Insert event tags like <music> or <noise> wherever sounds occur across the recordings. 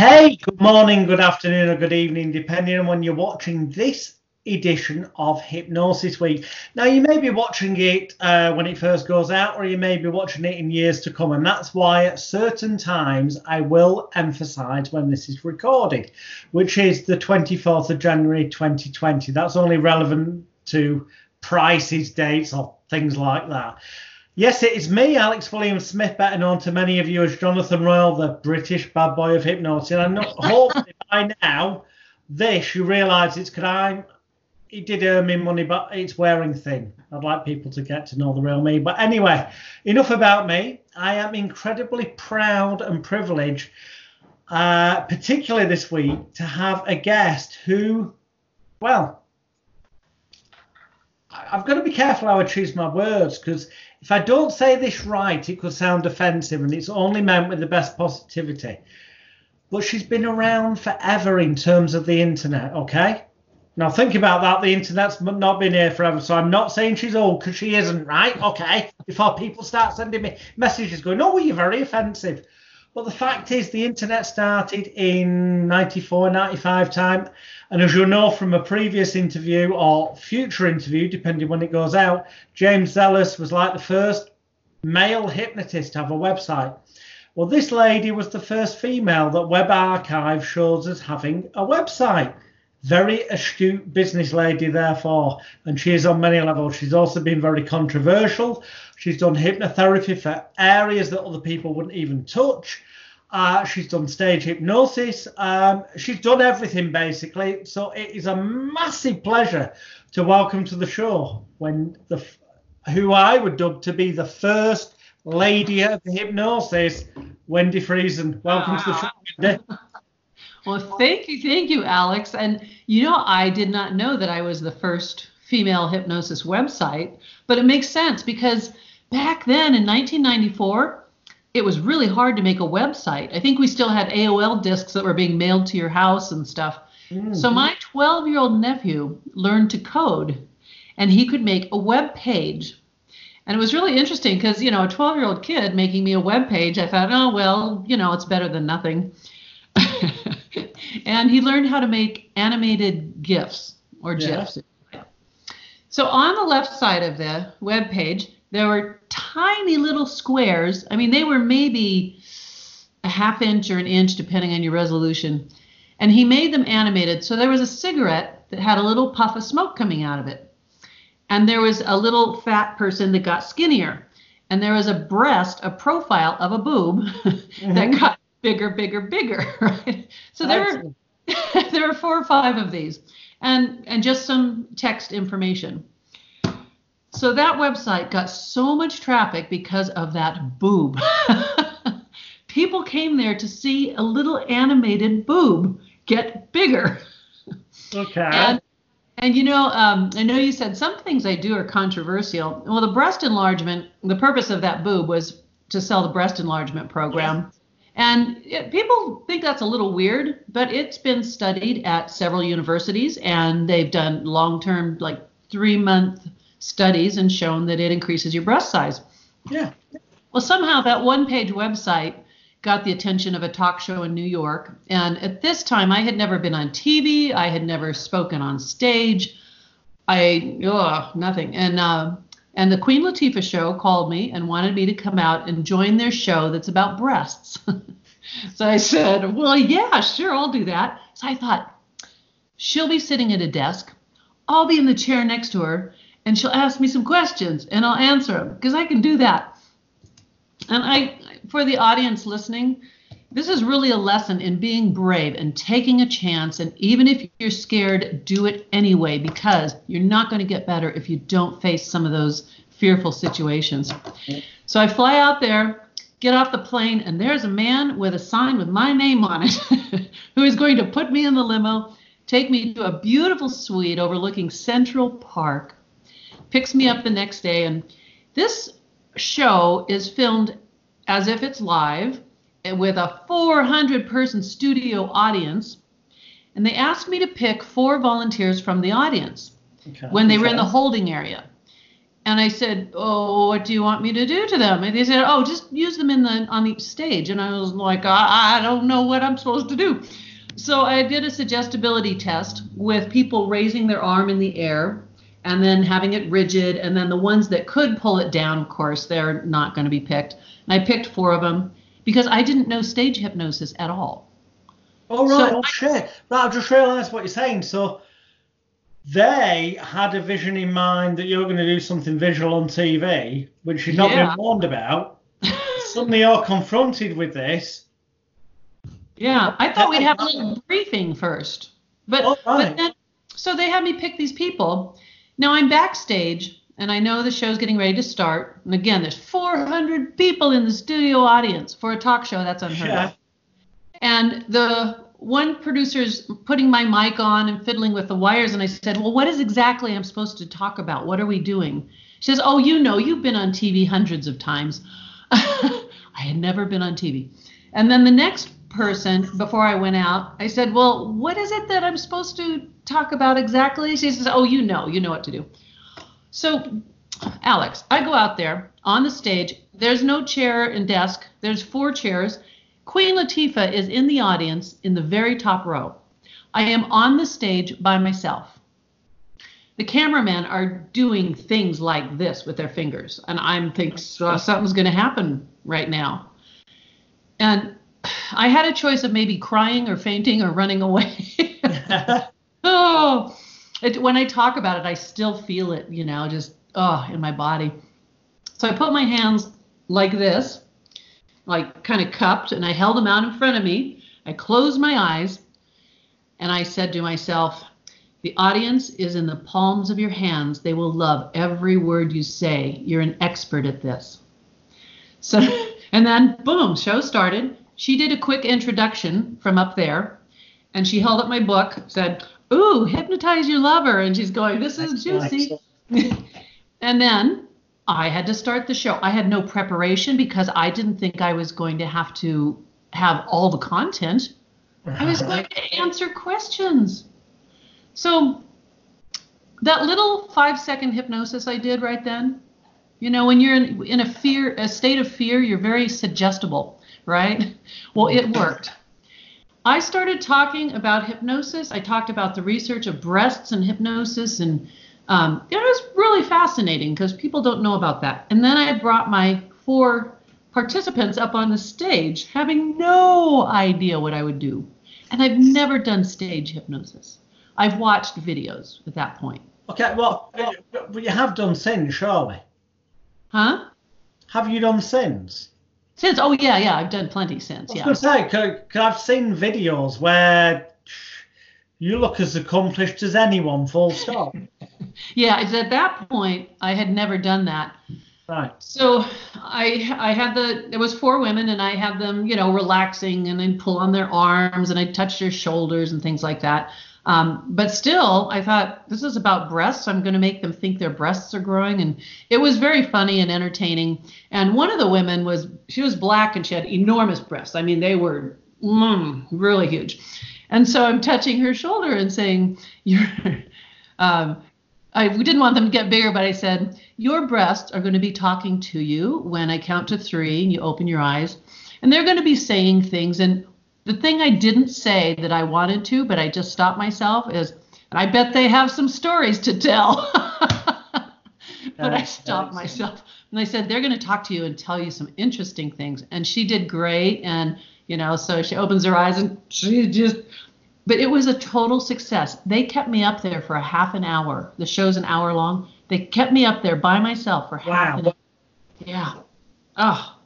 Hey, good morning, good afternoon, or good evening, depending on when you're watching this edition of Hypnosis Week. Now, you may be watching it uh, when it first goes out, or you may be watching it in years to come, and that's why at certain times I will emphasize when this is recorded, which is the 24th of January 2020. That's only relevant to prices, dates, or things like that. Yes, it is me, Alex William Smith, better known to many of you as Jonathan Royle, the British bad boy of hypnosis. And <laughs> I hope by now, this you realise it's because I'm. It did earn me money, but it's wearing thin. I'd like people to get to know the real me. But anyway, enough about me. I am incredibly proud and privileged, uh, particularly this week, to have a guest who, well, I've got to be careful how I choose my words because if I don't say this right, it could sound offensive, and it's only meant with the best positivity. But she's been around forever in terms of the internet, okay? Now think about that. The internet's not been here forever, so I'm not saying she's old because she isn't, right? Okay. Before people start sending me messages going, "Oh, you're very offensive," but the fact is, the internet started in '94, '95 time, and as you'll know from a previous interview or future interview, depending when it goes out, James Zellis was like the first male hypnotist to have a website. Well, this lady was the first female that Web Archive shows as having a website. Very astute business lady, therefore, and she is on many levels. She's also been very controversial. She's done hypnotherapy for areas that other people wouldn't even touch. Uh, she's done stage hypnosis. Um, she's done everything basically. So it is a massive pleasure to welcome to the show when the who I would dub to be the first lady of hypnosis, Wendy Friesen. Welcome to the show, Wendy. <laughs> Well, thank you, thank you, Alex. And you know, I did not know that I was the first female hypnosis website, but it makes sense because back then in 1994 it was really hard to make a website. I think we still had AOL discs that were being mailed to your house and stuff. Mm-hmm. So my 12 year old nephew learned to code and he could make a web page. And it was really interesting because, you know, a 12 year old kid making me a web page, I thought, oh, well, you know, it's better than nothing. <laughs> and he learned how to make animated GIFs or GIFs. Yeah. So on the left side of the web page, there were tiny little squares. I mean, they were maybe a half inch or an inch, depending on your resolution. And he made them animated. So there was a cigarette that had a little puff of smoke coming out of it. And there was a little fat person that got skinnier. And there was a breast, a profile of a boob <laughs> mm-hmm. that got bigger, bigger, bigger. <laughs> Right. So there were <laughs> there were four or five of these, and and just some text information. So that website got so much traffic because of that boob. <laughs> People came there to see a little animated boob get bigger. Okay. <laughs> And, and you know, um, I know you said some things I do are controversial. Well, the breast enlargement, the purpose of that boob was to sell the breast enlargement program. And it, people think that's a little weird, but it's been studied at several universities and they've done long term, like three month studies and shown that it increases your breast size. Yeah. Well, somehow that one page website got the attention of a talk show in New York. And at this time, I had never been on TV, I had never spoken on stage. I, ugh, nothing. And, uh, and the Queen Latifah show called me and wanted me to come out and join their show that's about breasts. <laughs> so I said, Well, yeah, sure, I'll do that. So I thought, she'll be sitting at a desk. I'll be in the chair next to her and she'll ask me some questions and I'll answer them because I can do that. And I, for the audience listening, this is really a lesson in being brave and taking a chance. And even if you're scared, do it anyway because you're not going to get better if you don't face some of those fearful situations. So I fly out there, get off the plane, and there's a man with a sign with my name on it <laughs> who is going to put me in the limo, take me to a beautiful suite overlooking Central Park picks me up the next day. And this show is filmed as if it's live with a 400 person studio audience. And they asked me to pick four volunteers from the audience okay. when they were in the holding area. and I said, "Oh, what do you want me to do to them?" And they said, "Oh, just use them in the on the stage." And I was like, "I, I don't know what I'm supposed to do." So I did a suggestibility test with people raising their arm in the air and then having it rigid, and then the ones that could pull it down, of course, they're not going to be picked. And I picked four of them because I didn't know stage hypnosis at all. Oh right, So oh I- shit. Right, I've just realised what you're saying. So they had a vision in mind that you're going to do something visual on TV, which you've not Yeah. been warned about. <laughs> Suddenly you're confronted with this. Yeah, I thought we'd have a little briefing first. But Oh, right. but then so they had me pick these people. Now I'm backstage and I know the show's getting ready to start. And again, there's 400 people in the studio audience for a talk show. That's unheard Yeah. of. And the one producer's putting my mic on and fiddling with the wires. And I said, Well, what is exactly I'm supposed to talk about? What are we doing? She says, Oh, you know, you've been on TV hundreds of times. <laughs> I had never been on TV. And then the next person, before I went out, I said, Well, what is it that I'm supposed to talk about exactly? She says, Oh, you know, you know what to do. So, Alex, I go out there on the stage. There's no chair and desk, there's four chairs. Queen Latifah is in the audience in the very top row. I am on the stage by myself. The cameramen are doing things like this with their fingers, and I'm thinking "So something's going to happen right now. And <sighs> I had a choice of maybe crying or fainting or running away. <laughs> <laughs> oh, it, when I talk about it, I still feel it, you know, just oh in my body. So I put my hands like this, like kind of cupped, and I held them out in front of me. I closed my eyes, and I said to myself, "The audience is in the palms of your hands. They will love every word you say. You're an expert at this." So, <laughs> and then boom, show started. She did a quick introduction from up there, and she held up my book, said, "Ooh, hypnotize your lover," and she's going, "This is juicy." <laughs> and then I had to start the show. I had no preparation because I didn't think I was going to have to have all the content. I was going to <laughs> answer questions. So that little five second hypnosis I did right then, you know, when you're in, in a fear, a state of fear, you're very suggestible, right? Well, it worked. I started talking about hypnosis. I talked about the research of breasts and hypnosis, and um, it was really fascinating because people don't know about that. And then I brought my four participants up on the stage, having no idea what I would do. And I've never done stage hypnosis. I've watched videos at that point. Okay, well, but you have done sins, surely. Huh? Have you done sins? Since, oh, yeah, yeah, I've done plenty since. Yeah. I was Yeah. to say, cause, 'cause I've seen videos where you look as accomplished as anyone, full stop. <laughs> Yeah, it's at that point, I had never done that. right. So I I had the there was four women and I had them you know relaxing and I'd pull on their arms and I'd touch their shoulders and things like that. Um, but still, I thought this is about breasts. I'm going to make them think their breasts are growing, and it was very funny and entertaining. And one of the women was she was black and she had enormous breasts. I mean, they were mm, really huge. And so I'm touching her shoulder and saying, "You're." <laughs> Um, I didn't want them to get bigger, but I said, Your breasts are going to be talking to you when I count to three and you open your eyes. And they're going to be saying things. And the thing I didn't say that I wanted to, but I just stopped myself is, I bet they have some stories to tell. <laughs> but I stopped myself. And I said, They're going to talk to you and tell you some interesting things. And she did great. And, you know, so she opens her eyes and she just but it was a total success. They kept me up there for a half an hour. The show's an hour long. They kept me up there by myself for half Wow. an hour. Yeah. Oh.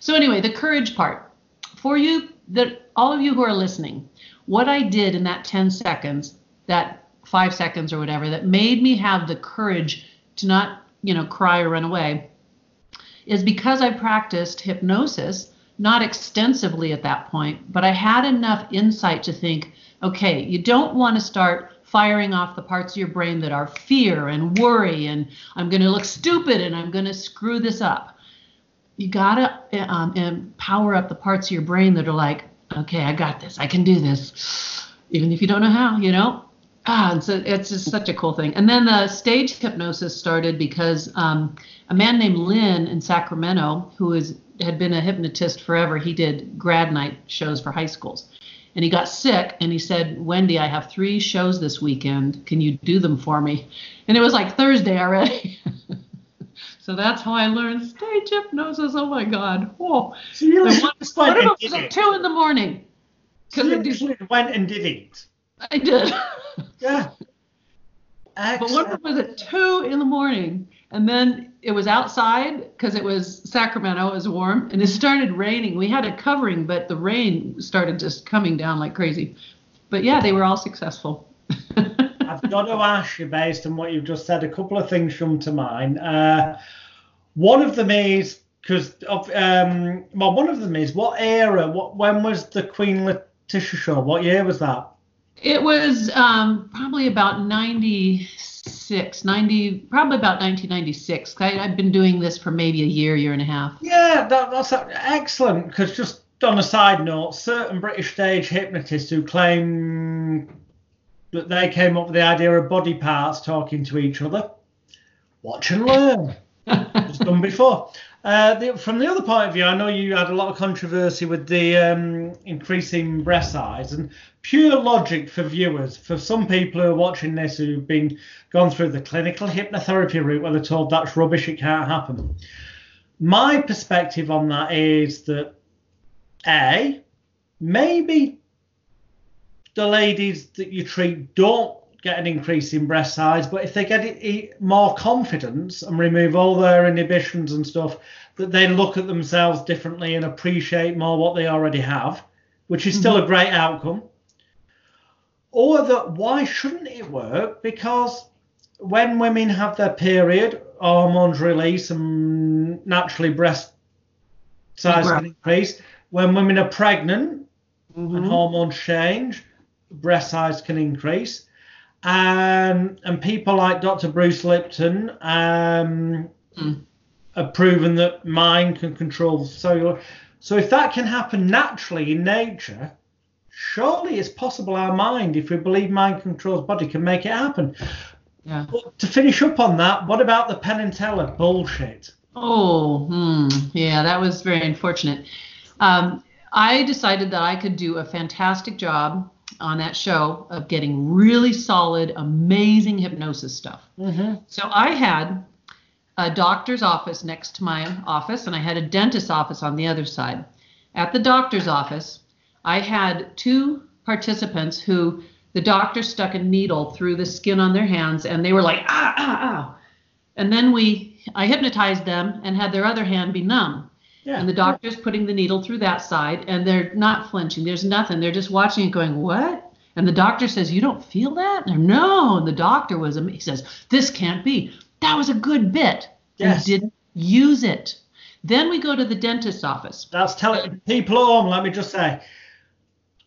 So anyway, the courage part. For you that all of you who are listening, what I did in that 10 seconds, that 5 seconds or whatever that made me have the courage to not, you know, cry or run away is because I practiced hypnosis, not extensively at that point, but I had enough insight to think, okay, you don't want to start firing off the parts of your brain that are fear and worry and I'm going to look stupid and I'm going to screw this up. You got to um, and power up the parts of your brain that are like, okay, I got this. I can do this. Even if you don't know how, you know? Ah, it's, a, it's just such a cool thing. And then the stage hypnosis started because um, a man named Lynn in Sacramento, who is had been a hypnotist forever, he did grad night shows for high schools. And he got sick and he said, Wendy, I have three shows this weekend. Can you do them for me? And it was like Thursday already. <laughs> so that's how I learned stage hypnosis. Oh my God. Oh. Whoa. So you And just went and did was at it. two in the morning. So you I, did- went and did it. I did. Yeah. <laughs> But one of them was at two in the morning, and then it was outside because it was Sacramento, it was warm, and it started raining. We had a covering, but the rain started just coming down like crazy. But yeah, they were all successful. <laughs> I've got to ask you, based on what you've just said, a couple of things come to mind. Uh, one of them is because of um, well, one of them is what era? What when was the Queen Latifah show? What year was that? It was um, probably about 96, 90, probably about 1996. I, I've been doing this for maybe a year, year and a half. Yeah, that, that's excellent. Because just on a side note, certain British stage hypnotists who claim that they came up with the idea of body parts talking to each other, watch and learn. <laughs> it's done before. Uh, the, from the other point of view, I know you had a lot of controversy with the um, increasing breast size and pure logic for viewers. For some people who are watching this who've been gone through the clinical hypnotherapy route where they're told that's rubbish, it can't happen. My perspective on that is that a maybe the ladies that you treat don't get an increase in breast size, but if they get it, it, more confidence and remove all their inhibitions and stuff, that they look at themselves differently and appreciate more what they already have, which is still a great outcome. Or that why shouldn't it work? Because when women have their period, hormones release and naturally breast size Right. can increase. When women are pregnant, and Mhm. hormones change, breast size can increase. Um, and people like Dr. Bruce Lipton um, Mm. have proven that mind can control cellular. So if that can happen naturally in nature, surely it's possible our mind, if we believe mind controls body, can make it happen. Yeah. But to finish up on that, what about the Penn and Teller bullshit? Oh, hmm. yeah, that was very unfortunate. Um, I decided that I could do a fantastic job on that show of getting really solid, amazing hypnosis stuff. Mm-hmm. So I had a doctor's office next to my office, and I had a dentist's office on the other side. At the doctor's office, I had two participants who the doctor stuck a needle through the skin on their hands, and they were like, ah, ah, ah. And then we, I hypnotized them and had their other hand be numb. Yeah. And the doctor's putting the needle through that side, and they're not flinching. There's nothing. They're just watching it, going, "What?" And the doctor says, "You don't feel that?" And they're, no. And the doctor was, he says, "This can't be. That was a good bit." Yes. And didn't use it. Then we go to the dentist's office. That's telling people at home. Let me just say,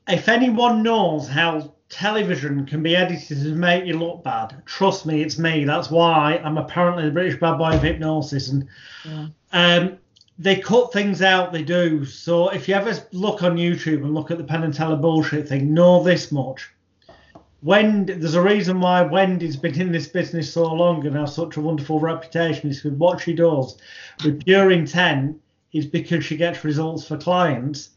if anyone knows how television can be edited to make you look bad, trust me, it's me. That's why I'm apparently the British bad boy of hypnosis, and Yeah. um, they cut things out. They do. So if you ever look on YouTube and look at the Penn and Teller bullshit thing, know this much. Wendy, there's a reason why Wendy's been in this business so long and has such a wonderful reputation. Is because what she does with pure intent is because she gets results for clients.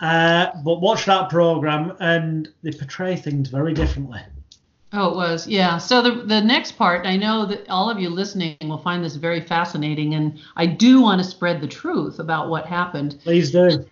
Uh, but watch that program and they portray things very differently. Oh, it was, yeah. So the the next part, I know that all of you listening will find this very fascinating, and I do want to spread the truth about what happened. Please do.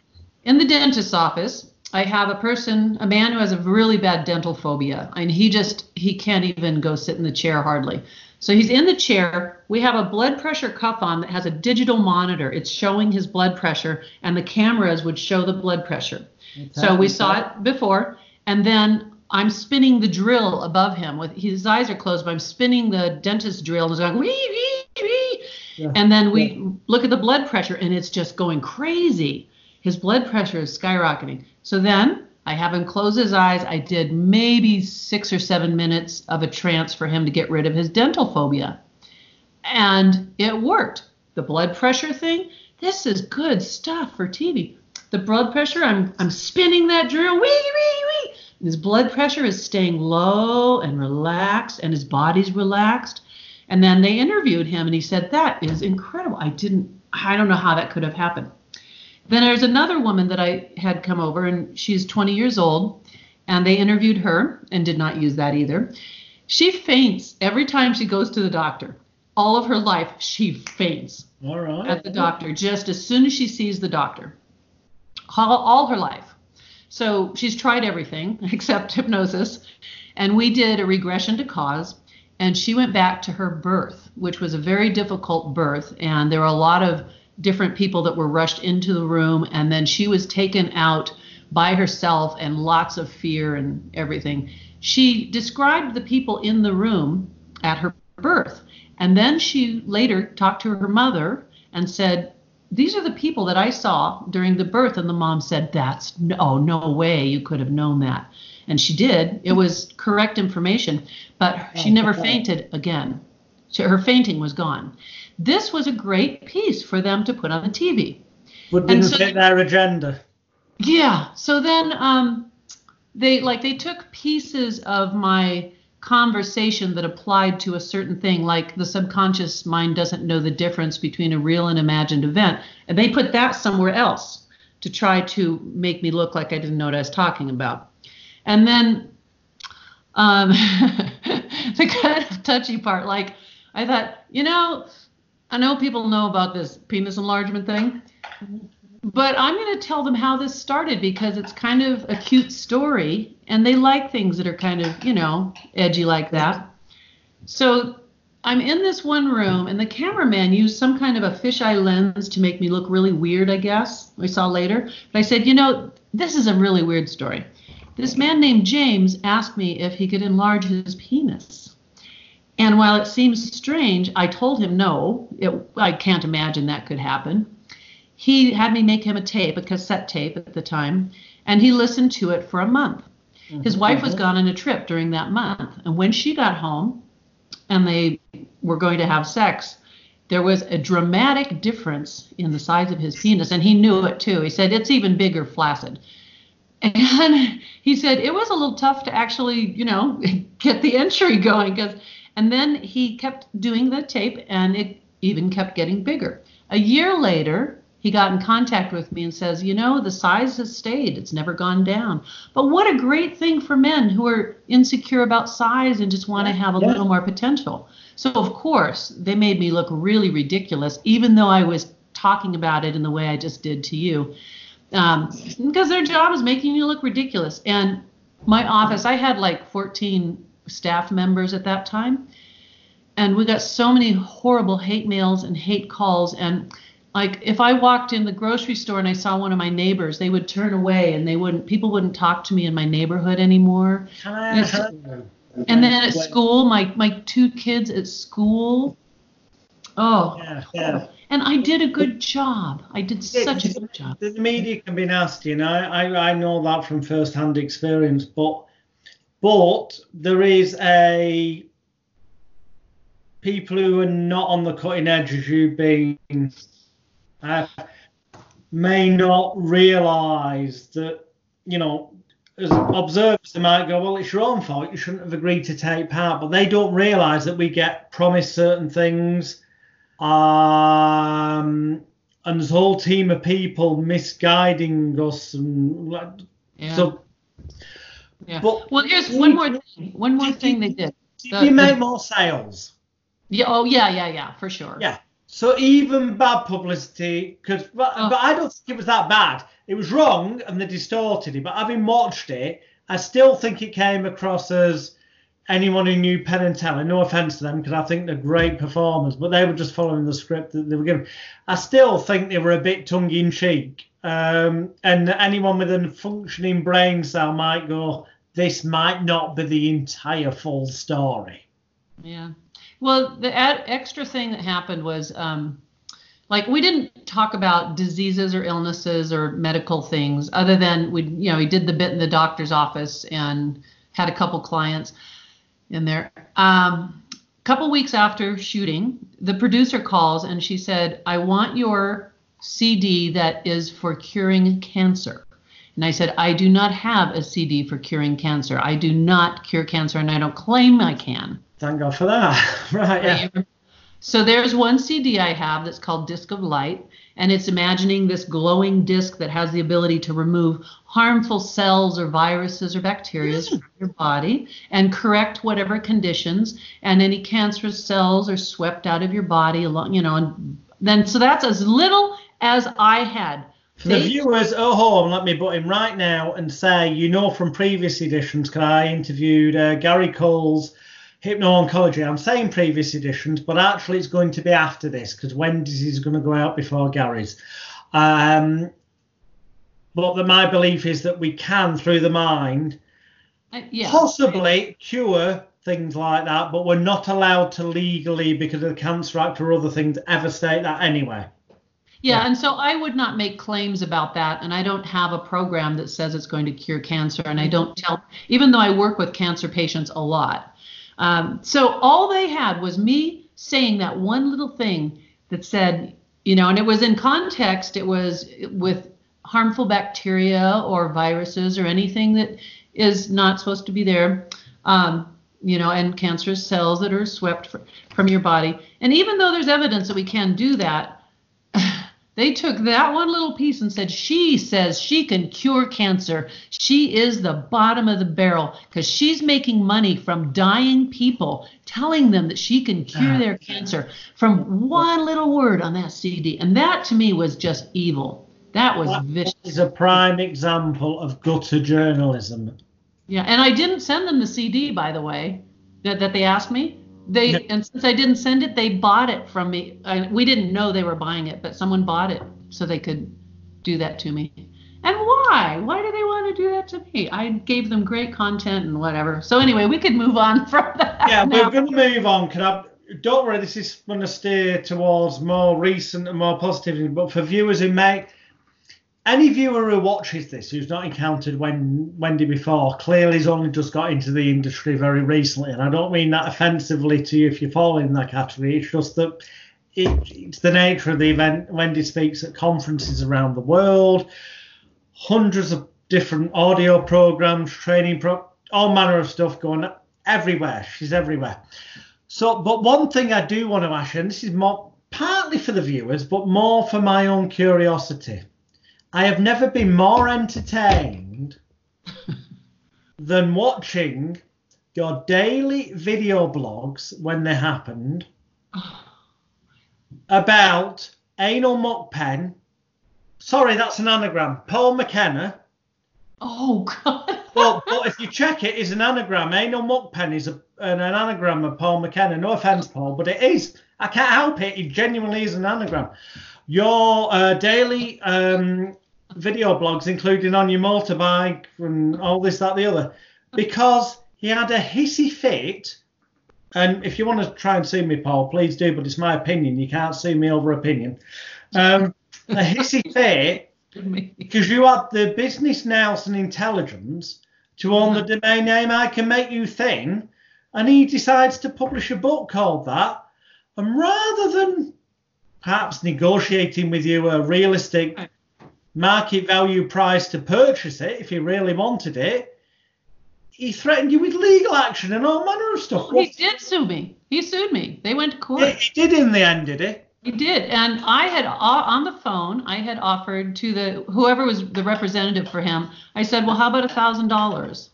In the dentist's office, I have a person, a man who has a really bad dental phobia, and he just he can't even go sit in the chair hardly. So he's in the chair. We have a blood pressure cuff on that has a digital monitor. It's showing his blood pressure, and the cameras would show the blood pressure. So we saw it before, and then I'm spinning the drill above him. With his eyes are closed, but I'm spinning the dentist drill and it's going wee wee wee. Yeah. And then we look at the blood pressure, and it's just going crazy. His blood pressure is skyrocketing. So then I have him close his eyes. I did maybe six or seven minutes of a trance for him to get rid of his dental phobia. And it worked. The blood pressure thing, this is good stuff for TV. The blood pressure, I'm I'm spinning that drill, wee wee wee. His blood pressure is staying low and relaxed, and his body's relaxed. And then they interviewed him, and he said, That is incredible. I didn't, I don't know how that could have happened. Then there's another woman that I had come over, and she's 20 years old, and they interviewed her and did not use that either. She faints every time she goes to the doctor. All of her life, she faints All right. at the doctor just as soon as she sees the doctor. All, all her life. So she's tried everything <laughs> except hypnosis. And we did a regression to cause. And she went back to her birth, which was a very difficult birth. And there were a lot of different people that were rushed into the room. And then she was taken out by herself and lots of fear and everything. She described the people in the room at her birth. And then she later talked to her mother and said, These are the people that I saw during the birth. And the mom said, That's no, no way you could have known that. And she did. It was correct information, but she never fainted again. So her fainting was gone. This was a great piece for them to put on the TV. Would didn't so fit their agenda. Yeah. So then um, they like they took pieces of my conversation that applied to a certain thing, like the subconscious mind doesn't know the difference between a real and imagined event, and they put that somewhere else to try to make me look like I didn't know what I was talking about. And then um, <laughs> the kind of touchy part, like I thought, you know, I know people know about this penis enlargement thing, but I'm going to tell them how this started because it's kind of a cute story and they like things that are kind of, you know, edgy like that. So I'm in this one room and the cameraman used some kind of a fisheye lens to make me look really weird, I guess. We saw later. But I said, you know, this is a really weird story. This man named James asked me if he could enlarge his penis. And while it seems strange, I told him no, it, I can't imagine that could happen he had me make him a tape, a cassette tape at the time, and he listened to it for a month. Mm-hmm. His wife was mm-hmm. gone on a trip during that month, and when she got home and they were going to have sex, there was a dramatic difference in the size of his penis, and he knew it too. He said, It's even bigger, flaccid. And <laughs> he said, It was a little tough to actually, you know, <laughs> get the entry going. Cause, and then he kept doing the tape, and it even kept getting bigger. A year later, he got in contact with me and says, You know, the size has stayed, it's never gone down. But what a great thing for men who are insecure about size and just want to have a Yeah. little more potential. So, of course, they made me look really ridiculous, even though I was talking about it in the way I just did to you. Um, because their job is making you look ridiculous. And my office, I had like 14 staff members at that time and we got so many horrible hate mails and hate calls and like if i walked in the grocery store and i saw one of my neighbors they would turn away and they wouldn't people wouldn't talk to me in my neighborhood anymore Can I Yes. ask <laughs> and then at school my my two kids at school oh Yeah, yeah. and i did a good job i did Yeah, such a good job The media can be nasty, and I, I, I know that from first-hand experience. But but there is a people who are not on the cutting edge as you being uh, may not realise that you know as observers they might go well it's your own fault. You shouldn't have agreed to take part. But they don't realise that we get promised certain things um and there's a whole team of people misguiding us and like, yeah, so yeah. but- well here's one more thing. One more thing they did. did The- you make the- more sales? Yeah oh yeah yeah yeah for sure. Yeah. So even bad publicity, because but, Oh. but I don't think it was that bad. It was wrong and they distorted it. But having watched it, I still think it came across as anyone who knew Penn and Teller. No offense to them, because I think they're great performers, but they were just following the script that they were given. I still think they were a bit tongue in cheek. Um, and anyone with a functioning brain cell might go, this might not be the entire full story. Yeah. Well, the ad- extra thing that happened was um, like we didn't talk about diseases or illnesses or medical things other than we, you know, we did the bit in the doctor's office and had a couple clients in there. Um, a couple weeks after shooting, the producer calls and she said, I want your CD that is for curing cancer. And I said, I do not have a CD for curing cancer. I do not cure cancer, and I don't claim I can. Thank God for that. <laughs> right, yeah. So there's one CD I have that's called Disc of Light, and it's imagining this glowing disc that has the ability to remove harmful cells or viruses or bacteria mm. from your body and correct whatever conditions, and any cancerous cells are swept out of your body along, you know, and then so that's as little as I had. For the viewers at home, let me put in right now and say, you know from previous editions, because I interviewed uh, Gary Cole's hypno-oncology. I'm saying previous editions, but actually it's going to be after this because Wendy's is going to go out before Gary's. Um, but the, my belief is that we can, through the mind, uh, yeah. possibly cure things like that, but we're not allowed to legally, because of the Cancer Act or other things, ever state that anyway. Yeah, yeah, and so I would not make claims about that, and I don't have a program that says it's going to cure cancer, and I don't tell, even though I work with cancer patients a lot, um, so all they had was me saying that one little thing that said, you know, and it was in context, it was with harmful bacteria or viruses or anything that is not supposed to be there, um, you know, and cancerous cells that are swept from your body. And even though there's evidence that we can do that, they took that one little piece and said, She says she can cure cancer. She is the bottom of the barrel because she's making money from dying people, telling them that she can cure their cancer from one little word on that CD. And that to me was just evil. That was that vicious. is a prime example of gutter journalism. Yeah, and I didn't send them the CD, by the way, that, that they asked me. They and since I didn't send it, they bought it from me. I, we didn't know they were buying it, but someone bought it so they could do that to me. And why? Why do they want to do that to me? I gave them great content and whatever. So anyway, we could move on <laughs> from that. Yeah, now. we're going to move on. Can I? Don't worry, this is going to steer towards more recent and more positivity. But for viewers who may any viewer who watches this who's not encountered Wendy before clearly has only just got into the industry very recently, and I don't mean that offensively to you if you fall in that category. It's just that it, it's the nature of the event. Wendy speaks at conferences around the world, hundreds of different audio programs, training pro, all manner of stuff going everywhere. She's everywhere. So, but one thing I do want to ask and this is more partly for the viewers, but more for my own curiosity I have never been more entertained <laughs> than watching your daily video blogs when they happened <sighs> about anal muck pen. Sorry, that's an anagram. Paul McKenna. Oh God. <laughs> well, but if you check it, it's an anagram. Anal muck pen is a, an, an anagram of Paul McKenna. No offense, Paul, but it is. I can't help it. It genuinely is an anagram. Your uh, daily um, video blogs, including on your motorbike and all this, that, the other, because he had a hissy fit. And if you want to try and sue me, Paul, please do, but it's my opinion. You can't sue me over opinion. Um, a hissy <laughs> fit because you have the business Nelson intelligence to own the domain name I can make you thin, and he decides to publish a book called that. And rather than perhaps negotiating with you a realistic market value price to purchase it if he really wanted it, he threatened you with legal action and all manner of stuff. Well, he did sue me. He sued me. They went to court. he did in the end, did he? He did, and I had on the phone. I had offered to the whoever was the representative for him. I said, "Well, how about a thousand dollars?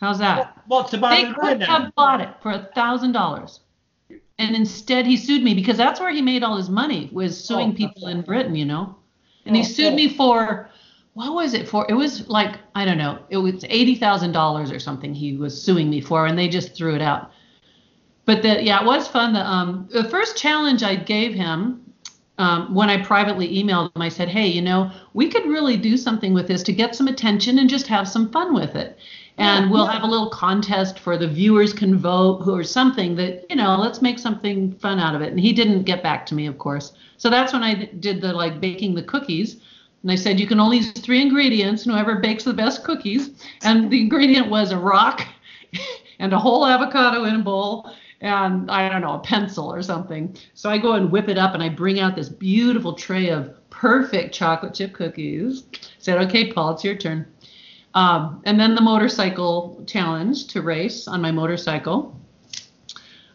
How's that?" What's the buy They could have bought it for a thousand dollars, and instead he sued me because that's where he made all his money was suing oh, people in Britain. You know and he oh, sued me for what was it for? It was like I don't know. It was eighty thousand dollars or something. He was suing me for, and they just threw it out. But the yeah, it was fun. The um the first challenge I gave him um, when I privately emailed him, I said, hey, you know, we could really do something with this to get some attention and just have some fun with it. And we'll have a little contest for the viewers can vote who or something that, you know, let's make something fun out of it. And he didn't get back to me, of course. So that's when I did the like baking the cookies. And I said, you can only use three ingredients, and whoever bakes the best cookies. And the ingredient was a rock <laughs> and a whole avocado in a bowl and I don't know, a pencil or something. So I go and whip it up and I bring out this beautiful tray of perfect chocolate chip cookies. Said, okay, Paul, it's your turn. Um, and then the motorcycle challenge to race on my motorcycle.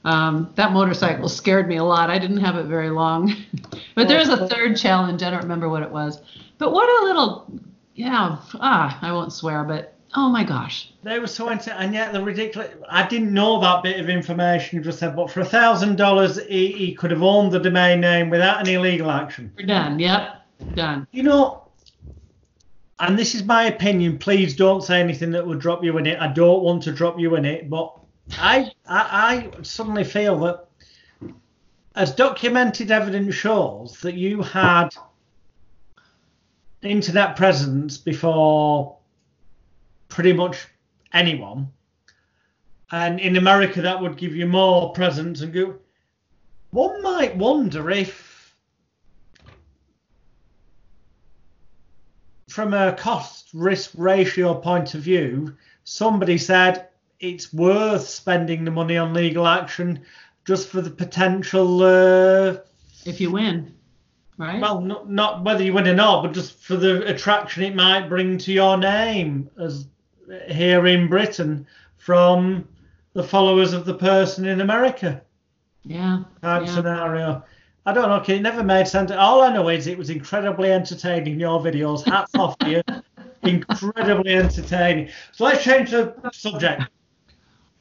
Um, that motorcycle scared me a lot. I didn't have it very long. <laughs> but there was a third challenge. I don't remember what it was. But what a little, yeah, ah, I won't swear, but oh my gosh. They were so into, and yet the ridiculous. I didn't know that bit of information you just said, but for a thousand dollars, he could have owned the domain name without any legal action. We're done. Yep, done. You know, and this is my opinion. Please don't say anything that would drop you in it. I don't want to drop you in it, but I, I, I suddenly feel that, as documented evidence shows, that you had internet presence before pretty much anyone. And in America, that would give you more presence and go. One might wonder if, from a cost risk ratio point of view, somebody said, it's worth spending the money on legal action just for the potential. Uh, if you win, right? Well, not, not whether you win or not, but just for the attraction it might bring to your name as here in Britain from the followers of the person in America. Yeah. Type yeah. scenario. I don't know. Okay, it never made sense. All I know is it was incredibly entertaining. Your videos, hats <laughs> off to you. Incredibly entertaining. So let's change the subject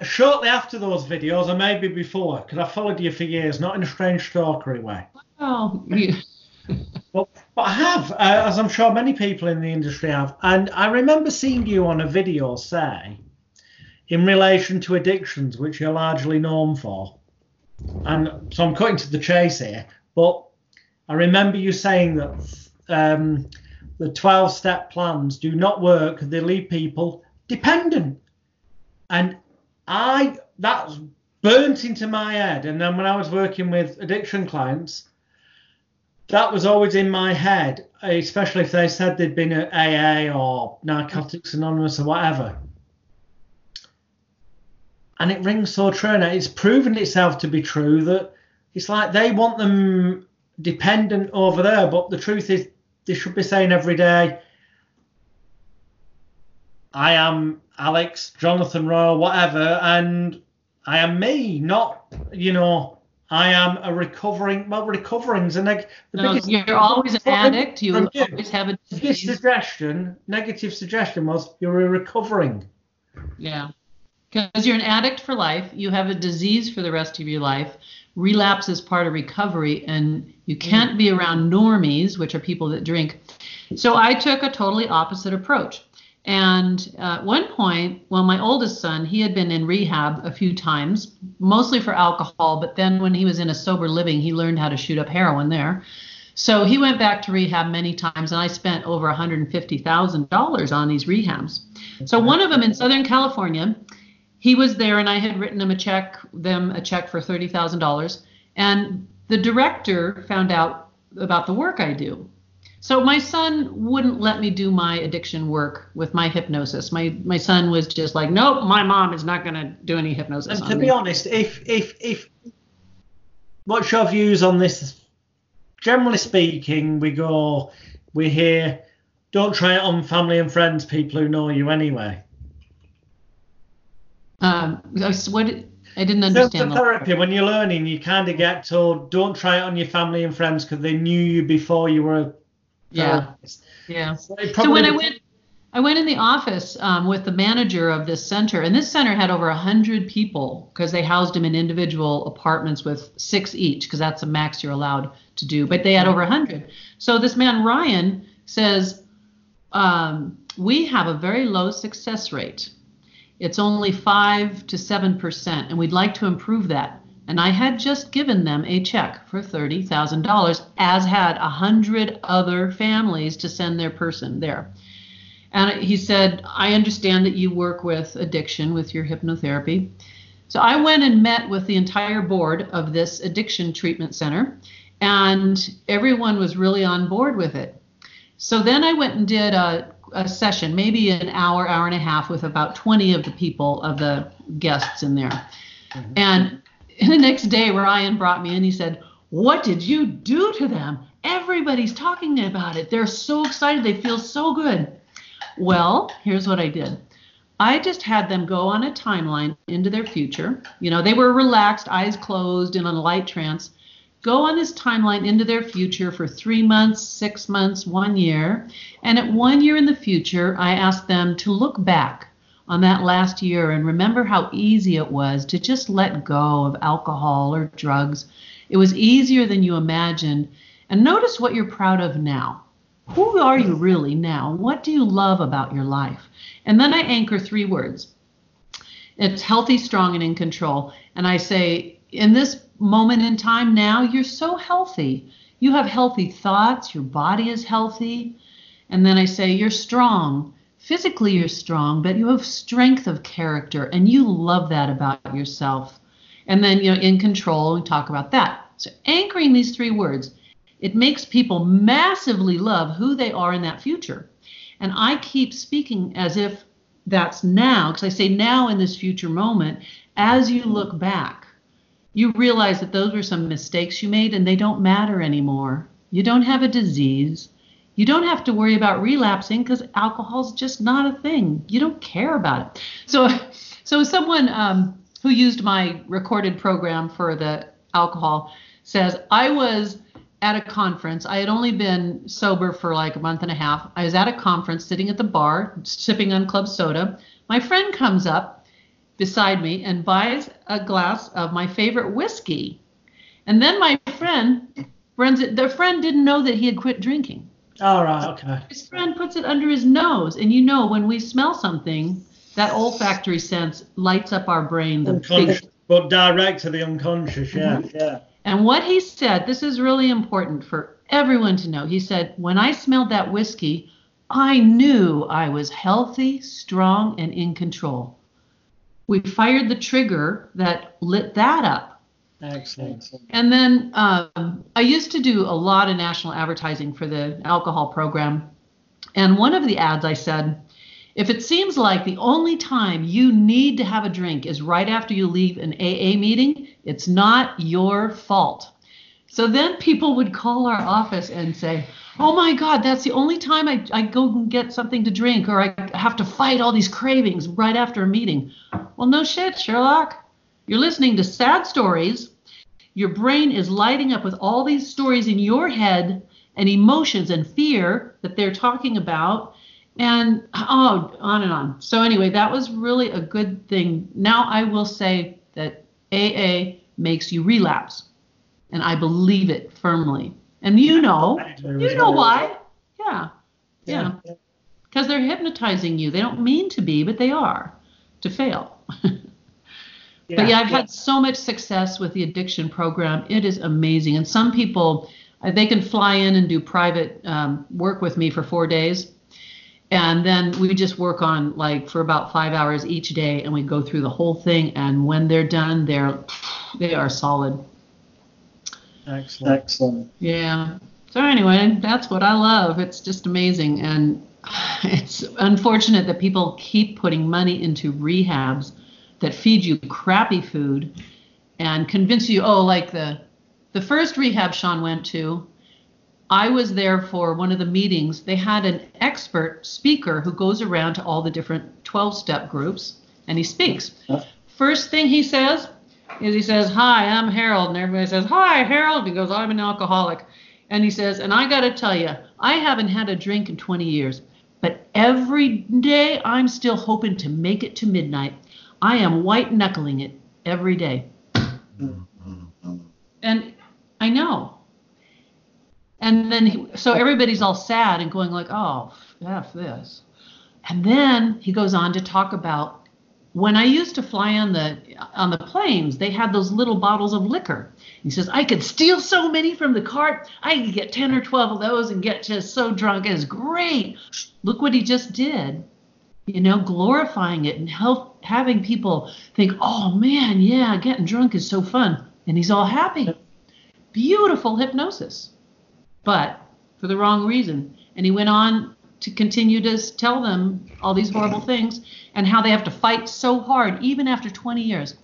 shortly after those videos, or maybe before, because I followed you for years, not in a strange stalkery way. Oh, yeah. <laughs> but, but I have, uh, as I'm sure many people in the industry have. And I remember seeing you on a video say, in relation to addictions, which you're largely known for. And so I'm cutting to the chase here, but I remember you saying that um, the 12 step plans do not work, they leave people dependent. And I that's burnt into my head. And then when I was working with addiction clients, that was always in my head, especially if they said they'd been at AA or Narcotics Anonymous or whatever. And it rings so true, and it's proven itself to be true that it's like they want them dependent over there, but the truth is they should be saying every day, I am Alex, Jonathan Royle, whatever, and I am me, not, you know, I am a recovering, well, recovering's a neg- the no, you're always an addict. You always have a disease. suggestion, negative suggestion was you're a recovering. Yeah. Because you're an addict for life, you have a disease for the rest of your life. Relapse is part of recovery, and you can't be around normies, which are people that drink. So I took a totally opposite approach. And at one point, well, my oldest son, he had been in rehab a few times, mostly for alcohol, but then when he was in a sober living, he learned how to shoot up heroin there. So he went back to rehab many times, and I spent over $150,000 on these rehabs. So one of them in Southern California, he was there, and I had written him a check, them a check for $30,000. And the director found out about the work I do. So my son wouldn't let me do my addiction work with my hypnosis. My my son was just like, nope, my mom is not going to do any hypnosis. And to be honest, if if if what's your views on this? Generally speaking, we go, we hear, don't try it on family and friends, people who know you anyway. Um, what I didn't understand. Therapy, when you're learning, you kind of get told, don't try it on your family and friends because they knew you before you were yeah. Yeah. So, so when I went, I went in the office um, with the manager of this center, and this center had over 100 people because they housed them in individual apartments with six each, because that's the max you're allowed to do. But they had over 100. So this man, Ryan, says, um, We have a very low success rate. It's only 5 to 7%, and we'd like to improve that and I had just given them a check for $30,000, as had a hundred other families to send their person there. And he said, I understand that you work with addiction with your hypnotherapy. So I went and met with the entire board of this addiction treatment center, and everyone was really on board with it. So then I went and did a, a session, maybe an hour, hour and a half, with about 20 of the people, of the guests in there. Mm-hmm. And the next day, Ryan brought me in. He said, What did you do to them? Everybody's talking about it. They're so excited. They feel so good. Well, here's what I did. I just had them go on a timeline into their future. You know, they were relaxed, eyes closed, in a light trance. Go on this timeline into their future for three months, six months, one year. And at one year in the future, I ask them to look back on that last year and remember how easy it was to just let go of alcohol or drugs. It was easier than you imagined. And notice what you're proud of now. Who are you really now? What do you love about your life? And then I anchor three words. It's healthy, strong, and in control. And I say, in this moment in time now, you're so healthy. You have healthy thoughts, your body is healthy. And then I say, you're strong. Physically, you're strong, but you have strength of character, and you love that about yourself. And then, you know, in control, we talk about that. So, anchoring these three words, it makes people massively love who they are in that future. And I keep speaking as if that's now, because I say now in this future moment, as you look back, you realize that those were some mistakes you made and they don't matter anymore. You don't have a disease. You don't have to worry about relapsing because alcohol's just not a thing. You don't care about it. So, so someone um, who used my recorded program for the alcohol says, I was at a conference. I had only been sober for like a month and a half. I was at a conference sitting at the bar, sipping on club soda. My friend comes up beside me and buys a glass of my favorite whiskey. And then my friend, friends, the friend didn't know that he had quit drinking. All right, okay. His friend puts it under his nose. And you know, when we smell something, that olfactory sense lights up our brain. The big, but direct to the unconscious, yeah, mm-hmm. yeah. And what he said, this is really important for everyone to know. He said, When I smelled that whiskey, I knew I was healthy, strong, and in control. We fired the trigger that lit that up. Excellent. And then um, I used to do a lot of national advertising for the alcohol program. And one of the ads I said, if it seems like the only time you need to have a drink is right after you leave an AA meeting, it's not your fault. So then people would call our office and say, Oh my God, that's the only time I, I go and get something to drink, or I have to fight all these cravings right after a meeting. Well, no shit, Sherlock. You're listening to sad stories. Your brain is lighting up with all these stories in your head and emotions and fear that they're talking about and oh on and on so anyway that was really a good thing now i will say that aa makes you relapse and i believe it firmly. And you know. You know why. yeah. Yeah. Because they're hypnotizing you. They don't mean to be but they are. To fail. Yeah, <laughs> but yeah i've yeah. had so much success with the addiction program. It is amazing. And some people uh, they can fly in and do private um, work with me for four days. And then we just work on like for about five hours each day and we go through the whole thing. And when they're done they're they are solid excellent. Excellent. Yeah. So anyway that's what i love. It's just amazing. And <sighs> it's unfortunate that people keep putting money into rehabs that feed you crappy food and convince you oh like the the first rehab sean went to I was there for one of the meetings. They had an expert speaker who goes around to all the different 12 step groups and he speaks. First thing he says is he says, Hi, I'm Harold. And everybody says, Hi, Harold. He goes, I'm an alcoholic. And he says, And I got to tell you, I haven't had a drink in 20 years, but every day I'm still hoping to make it to midnight. I am white knuckling it every day. And I know and then he, so everybody's all sad and going like oh f this and then he goes on to talk about when i used to fly on the on the planes they had those little bottles of liquor. He says i could steal so many from the cart. I could get 10 or 12 of those and get just so drunk. It's great. Look what he just did you know glorifying it and help having people think oh man yeah getting drunk is so fun. And he's all happy. Beautiful hypnosis. But for the wrong reason. And he went on to continue to tell them all these horrible things and how they have to fight so hard, even after 20 years.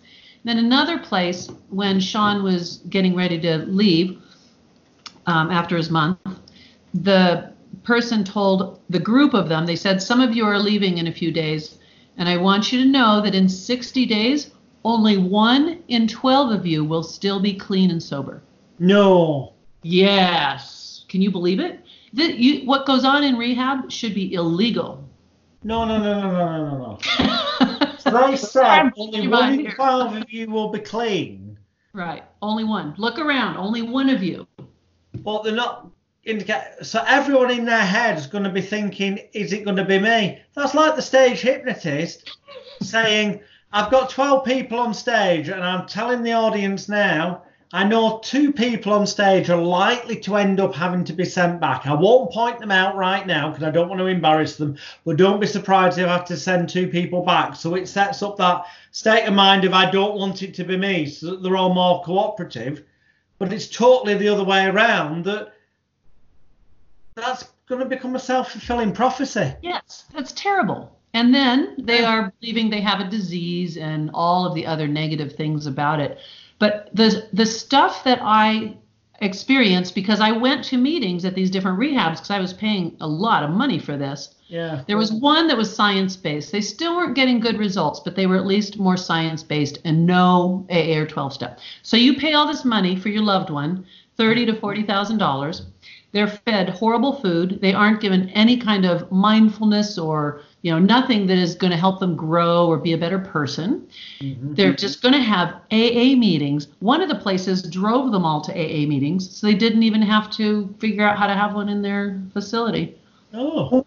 Then another place, when Sean was getting ready to leave, um, after his month, the person told the group of them, they said, Some of you are leaving in a few days. And I want you to know that in 60 days, only one in 12 of you will still be clean and sober. No. Yes. Can you believe it? The, you, what goes on in rehab should be illegal. No, no, no, no, no, no, no. so <laughs> they said only one in 12 of you will be clean. Right. Only one. Look around. Only one of you. But they're not indicate. So everyone in their head is going to be thinking, is it going to be me? That's like the stage hypnotist saying, I've got 12 people on stage and I'm telling the audience now, I know two people on stage are likely to end up having to be sent back. I won't point them out right now because I don't want to embarrass them, but don't be surprised if I have to send two people back. So it sets up that state of mind of I don't want it to be me, so that they're all more cooperative. But it's totally the other way around that that's going to become a self fulfilling prophecy. Yes, that's terrible. And then they are believing they have a disease and all of the other negative things about it. But the the stuff that I experienced because I went to meetings at these different rehabs because I was paying a lot of money for this. Yeah. There was one that was science based. They still weren't getting good results, but they were at least more science based and no AA or 12 step. So you pay all this money for your loved one, thirty to forty thousand dollars. They're fed horrible food. They aren't given any kind of mindfulness or you know nothing that is going to help them grow or be a better person. Mm-hmm. They're just going to have AA meetings. One of the places drove them all to AA meetings, so they didn't even have to figure out how to have one in their facility. Oh.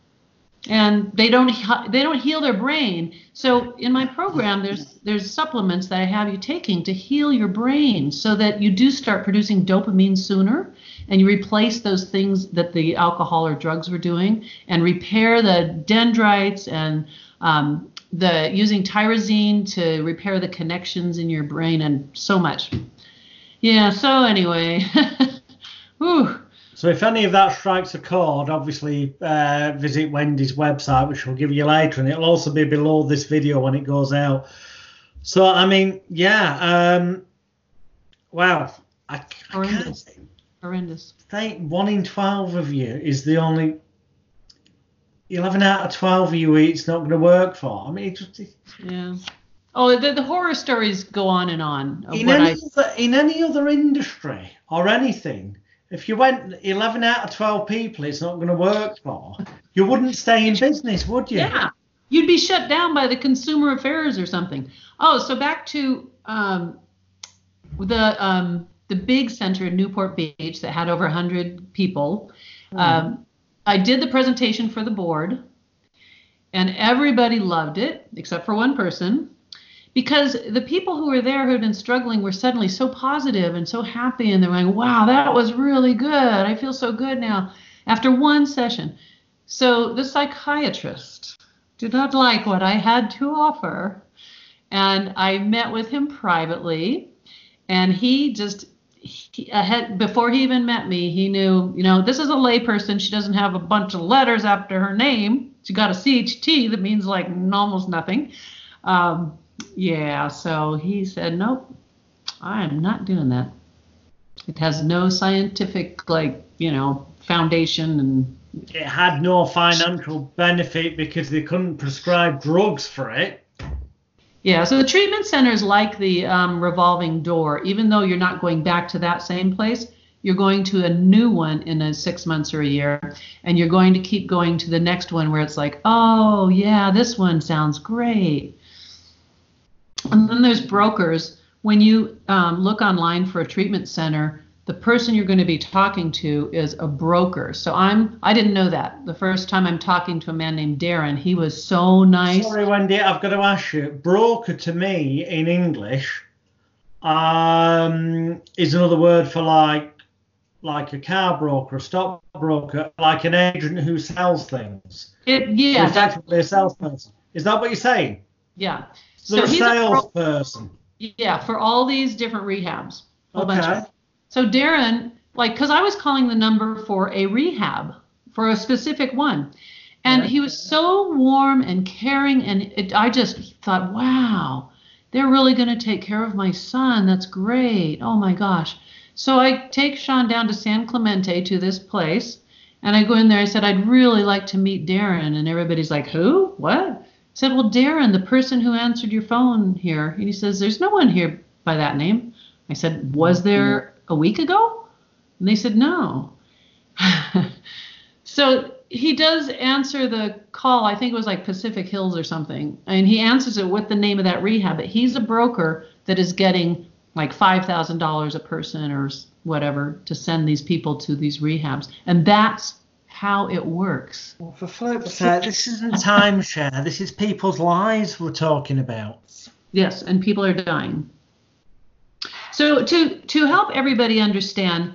And they don't they don't heal their brain. So in my program, there's there's supplements that I have you taking to heal your brain, so that you do start producing dopamine sooner and you replace those things that the alcohol or drugs were doing and repair the dendrites and um, the using tyrosine to repair the connections in your brain and so much. Yeah, so anyway. <laughs> Whew. So if any of that strikes a chord, obviously uh, visit Wendy's website, which we'll give you later, and it'll also be below this video when it goes out. So I mean, yeah, um, wow, I, I can't, horrendous. Think one in twelve of you is the only. Eleven out of twelve of you it's not going to work for. I mean, it just. Yeah. Oh, the, the horror stories go on and on. In any, I... other, in any other industry or anything, if you went 11 out of 12 people it's not going to work for, you wouldn't stay in business, would you? Yeah. You'd be shut down by the consumer affairs or something. Oh, so back to um, the um, the big center in Newport Beach that had over 100 people. Mm-hmm. Um, I did the presentation for the board, and everybody loved it except for one person because the people who were there who had been struggling were suddenly so positive and so happy and they're like wow that was really good i feel so good now after one session so the psychiatrist did not like what i had to offer and i met with him privately and he just he, ahead before he even met me, he knew, you know, this is a layperson. She doesn't have a bunch of letters after her name. She got a CHT that means like almost nothing. Um, yeah, so he said, nope, I am not doing that. It has no scientific, like, you know, foundation and. It had no financial benefit because they couldn't prescribe drugs for it. Yeah, so the treatment center is like the um, revolving door. Even though you're not going back to that same place, you're going to a new one in a six months or a year, and you're going to keep going to the next one where it's like, oh, yeah, this one sounds great. And then there's brokers. When you um, look online for a treatment center, the person you're going to be talking to is a broker. So I'm I didn't know that. The first time I'm talking to a man named Darren, he was so nice. Sorry, Wendy, I've got to ask you. Broker to me in English um, is another word for like like a car broker, a stock broker, like an agent who sells things. It yeah. It's actually a salesperson. Is that what you're saying? Yeah. So, so a salesperson. Yeah, for all these different rehabs. Okay. So Darren, like, because I was calling the number for a rehab for a specific one. And he was so warm and caring. And it, I just thought, wow, they're really going to take care of my son. That's great. Oh my gosh. So I take Sean down to San Clemente to this place, and I go in there. I said, I'd really like to meet Darren. And everybody's like, Who? What? I said, Well, Darren, the person who answered your phone here. And he says, There's no one here by that name. I said, Was there a week ago? And they said, No. <laughs> so he does answer the call. I think it was like Pacific Hills or something. And he answers it with the name of that rehab. But he's a broker that is getting like $5,000 a person or whatever to send these people to these rehabs. And that's how it works. Well, for flip's sake, uh, this isn't timeshare. This is people's lives we're talking about. Yes, and people are dying. So to to help everybody understand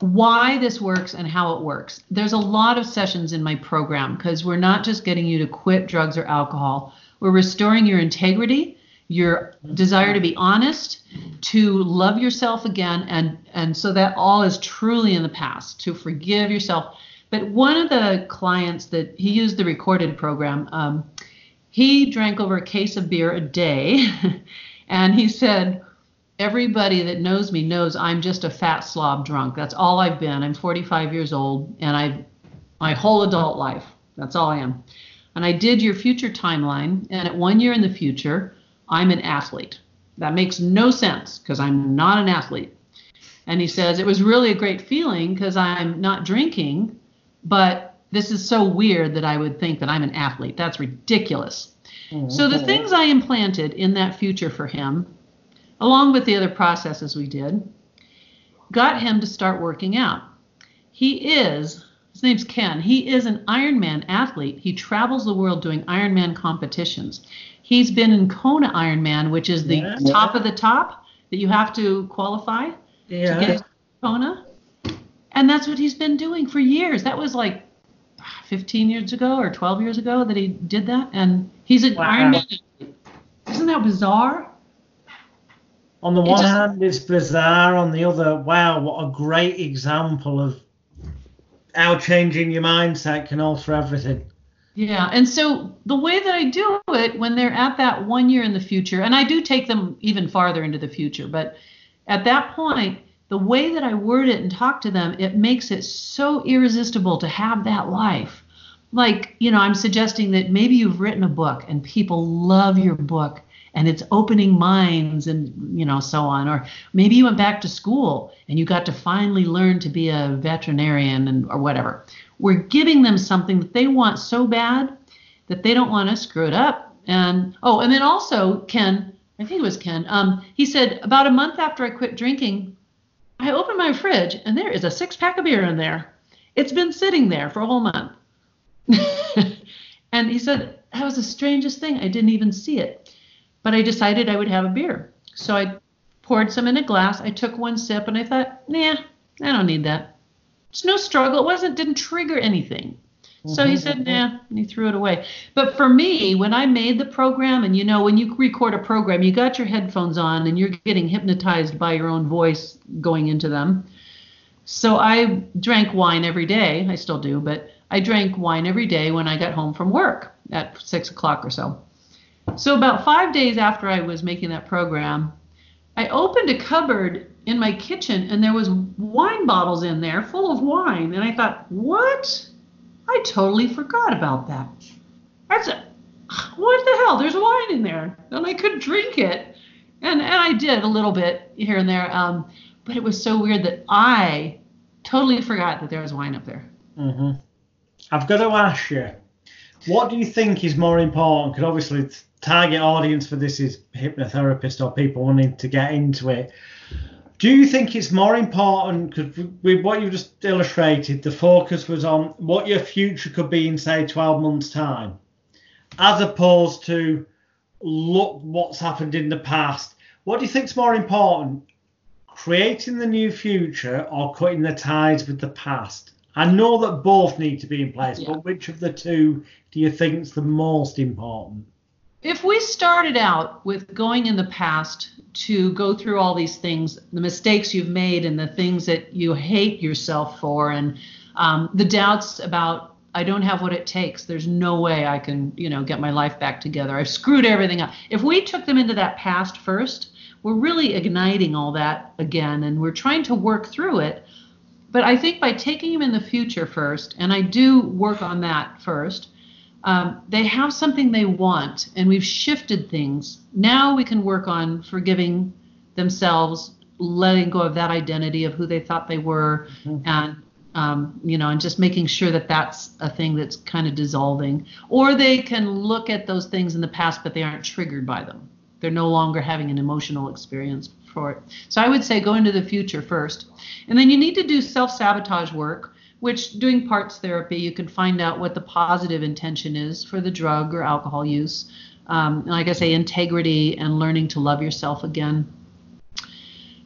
why this works and how it works. There's a lot of sessions in my program because we're not just getting you to quit drugs or alcohol. We're restoring your integrity, your desire to be honest, to love yourself again and and so that all is truly in the past, to forgive yourself. But one of the clients that he used the recorded program, um, he drank over a case of beer a day, <laughs> and he said, everybody that knows me knows I'm just a fat slob drunk. That's all I've been. I'm 45 years old, and I, my whole adult life. That's all I am. And I did your future timeline, and at one year in the future, I'm an athlete. That makes no sense because I'm not an athlete. And he says it was really a great feeling because I'm not drinking, but this is so weird that I would think that I'm an athlete. That's ridiculous. Mm-hmm. So the things I implanted in that future for him along with the other processes we did, got him to start working out. He is, his name's Ken, he is an Ironman athlete. He travels the world doing Ironman competitions. He's been in Kona Ironman, which is the yeah. top of the top that you have to qualify yeah. to get to Kona. And that's what he's been doing for years. That was like 15 years ago or 12 years ago that he did that. And he's an wow. Ironman. Isn't that bizarre? On the one hand, it's bizarre. On the other, wow, what a great example of how changing your mindset can alter everything. Yeah, and so the way that I do it when they're at that one year in the future, and I do take them even farther into the future, but at that point, the way that I word it and talk to them, it makes it so irresistible to have that life. Like, you know, I'm suggesting that maybe you've written a book and people love your book and it's opening minds and you know so on. Or maybe you went back to school and you got to finally learn to be a veterinarian and or whatever. We're giving them something that they want so bad that they don't want to screw it up. And oh and then also ken i think it was ken um, he said about a month after i quit drinking i opened my fridge and there is a six pack of beer in there. It's been sitting there for a whole month. <laughs> And he said that was the strangest thing. I didn't even see it but I decided I would have a beer. So I poured some in a glass. I took one sip and I thought, nah, I don't need that. It's no struggle. It wasn't didn't trigger anything. So he mm-hmm. said, nah, and he threw it away. But for me, when I made the program, and you know, when you record a program, you got your headphones on and you're getting hypnotized by your own voice going into them. So I drank wine every day. I still do, but I drank wine every day when I got home from work at six o'clock or so. So about five days after I was making that program, I opened a cupboard in my kitchen and there was wine bottles in there full of wine. And I thought, what? I totally forgot about that. That's said, what the hell? There's wine in there. And I could drink it. And, and I did a little bit here and there. Um, but it was so weird that I totally forgot that there was wine up there. Mm-hmm. I've got to ask you, what do you think is more important? Because obviously target audience for this is hypnotherapists or people wanting to get into it. Do you think it's more important because with what you just illustrated, the focus was on what your future could be in say 12 months' time, as opposed to look what's happened in the past? What do you think is more important, creating the new future or cutting the ties with the past? I know that both need to be in place, yeah. but which of the two do you think is the most important? If we started out with going in the past to go through all these things, the mistakes you've made and the things that you hate yourself for, and um, the doubts about I don't have what it takes. There's no way I can, you know, get my life back together. I've screwed everything up. If we took them into that past first, we're really igniting all that again and we're trying to work through it. But I think by taking them in the future first, and I do work on that first, um, they have something they want, and we've shifted things. Now we can work on forgiving themselves, letting go of that identity of who they thought they were, mm-hmm. and um, you know, and just making sure that that's a thing that's kind of dissolving. Or they can look at those things in the past, but they aren't triggered by them. They're no longer having an emotional experience for it. So I would say go into the future first. And then you need to do self sabotage work, which doing parts therapy, you can find out what the positive intention is for the drug or alcohol use. Um, like I say, integrity and learning to love yourself again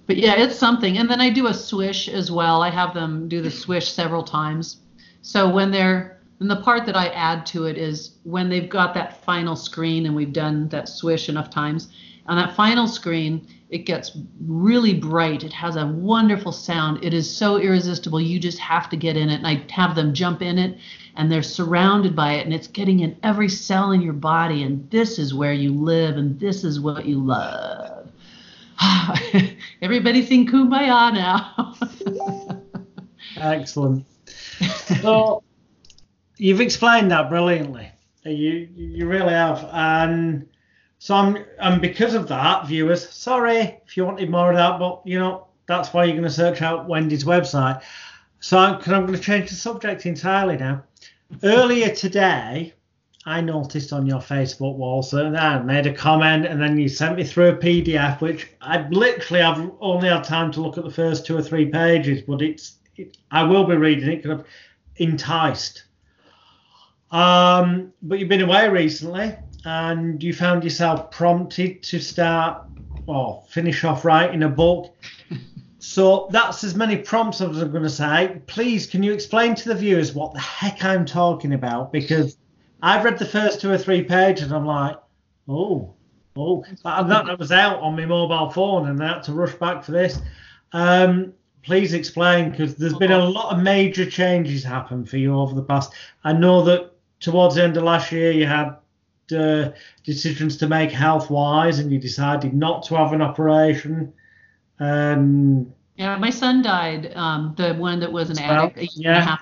but yeah, it's something. And then I do a swish as well. I have them do the swish several times. So when they're and the part that I add to it is when they've got that final screen and we've done that swish enough times, on that final screen, it gets really bright. It has a wonderful sound. It is so irresistible. You just have to get in it. And I have them jump in it and they're surrounded by it and it's getting in every cell in your body. And this is where you live and this is what you love. <sighs> Everybody sing kumbaya now. <laughs> Excellent. So you've explained that brilliantly. You you really have, and so I'm and because of that, viewers, sorry if you wanted more of that, but you know that's why you're going to search out Wendy's website. So I'm, I'm going to change the subject entirely now. Earlier today, I noticed on your Facebook wall, so I made a comment, and then you sent me through a PDF, which I literally I've only had time to look at the first two or three pages, but it's it, I will be reading it because I'm enticed. Um, but you've been away recently, and you found yourself prompted to start or finish off writing a book. <laughs> So that's as many prompts as I'm going to say. Please, can you explain to the viewers what the heck I'm talking about? Because I've read the first two or three pages and I'm like, oh, oh, that, that was out on my mobile phone and I had to rush back for this. Um, please explain because there's been a lot of major changes happen for you over the past. I know that towards the end of last year you had uh, decisions to make health wise and you decided not to have an operation. Um, yeah, my son died. Um, the one that was an addict. yeah.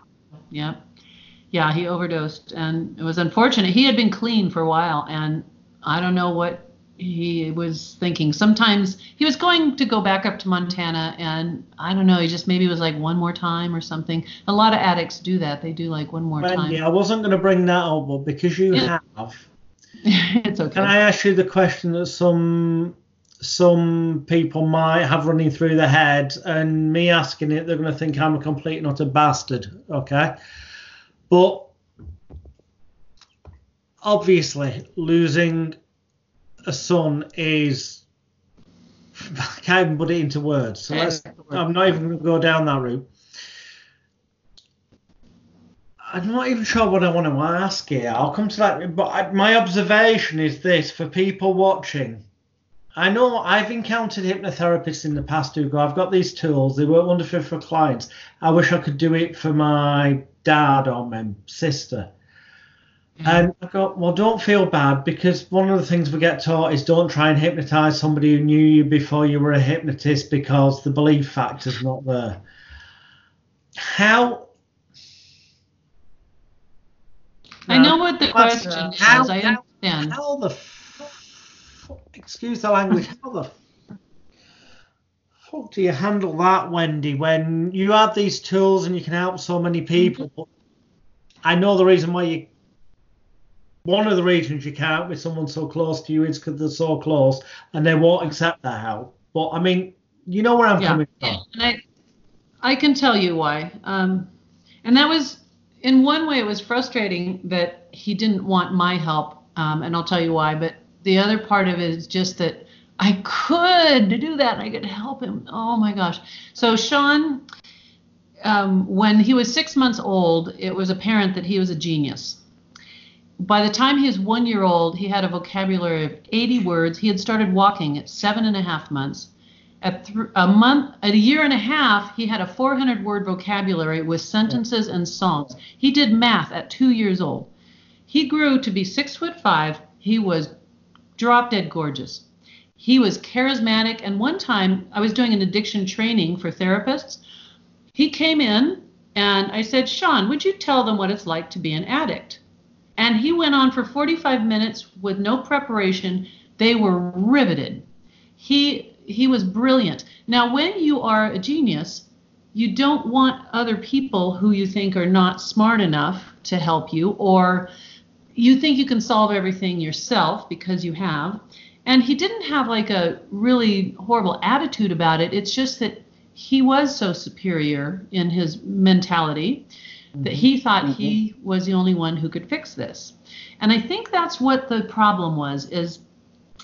Yeah yeah, he overdosed, and it was unfortunate. He had been clean for a while, and I don't know what he was thinking. Sometimes he was going to go back up to Montana, and I don't know. He just maybe was like one more time or something. A lot of addicts do that. They do like one more Wendy, time. Yeah, I wasn't going to bring that up, but because you yeah. have, <laughs> it's okay. Can I ask you the question that some some people might have running through their head, and me asking it, they're going to think I'm a complete not a bastard. Okay. But obviously, losing a son is <laughs> I can't even put it into words. So let's, I'm not even going to go down that route. I'm not even sure what I want to ask here. I'll come to that. But I, my observation is this for people watching. I know I've encountered hypnotherapists in the past who go, I've got these tools, they work wonderfully for clients. I wish I could do it for my dad or my sister. Mm-hmm. And I go, well, don't feel bad because one of the things we get taught is don't try and hypnotize somebody who knew you before you were a hypnotist because the belief factor's not there. How? I know what the question is. How, I understand. How, the excuse the language? How the fuck do you handle that, Wendy, when you have these tools and you can help so many people? Mm-hmm. I know the reason why you. One of the reasons you can't with someone so close to you is because they're so close and they won't accept that help. But I mean, you know where I'm yeah. coming from. And I, I can tell you why. Um, and that was, in one way, it was frustrating that he didn't want my help. Um, and I'll tell you why. But the other part of it is just that I could do that. I could help him. Oh my gosh. So Sean, um, when he was six months old, it was apparent that he was a genius. By the time he was one year old, he had a vocabulary of 80 words. He had started walking at seven and a half months. At th- a month, at a year and a half, he had a 400 word vocabulary with sentences and songs. He did math at two years old. He grew to be six foot five. He was drop dead gorgeous He was charismatic. And one time I was doing an addiction training for therapists. He came in and I said, Sean, would you tell them what it's like to be an addict? And he went on for 45 minutes with no preparation. They were riveted. He he was brilliant. Now, when you are a genius, you don't want other people who you think are not smart enough to help you, or you think you can solve everything yourself because you have. And he didn't have like a really horrible attitude about it. It's just that he was so superior in his mentality that he thought mm-hmm. he was the only one who could fix this. And I think that's what the problem was is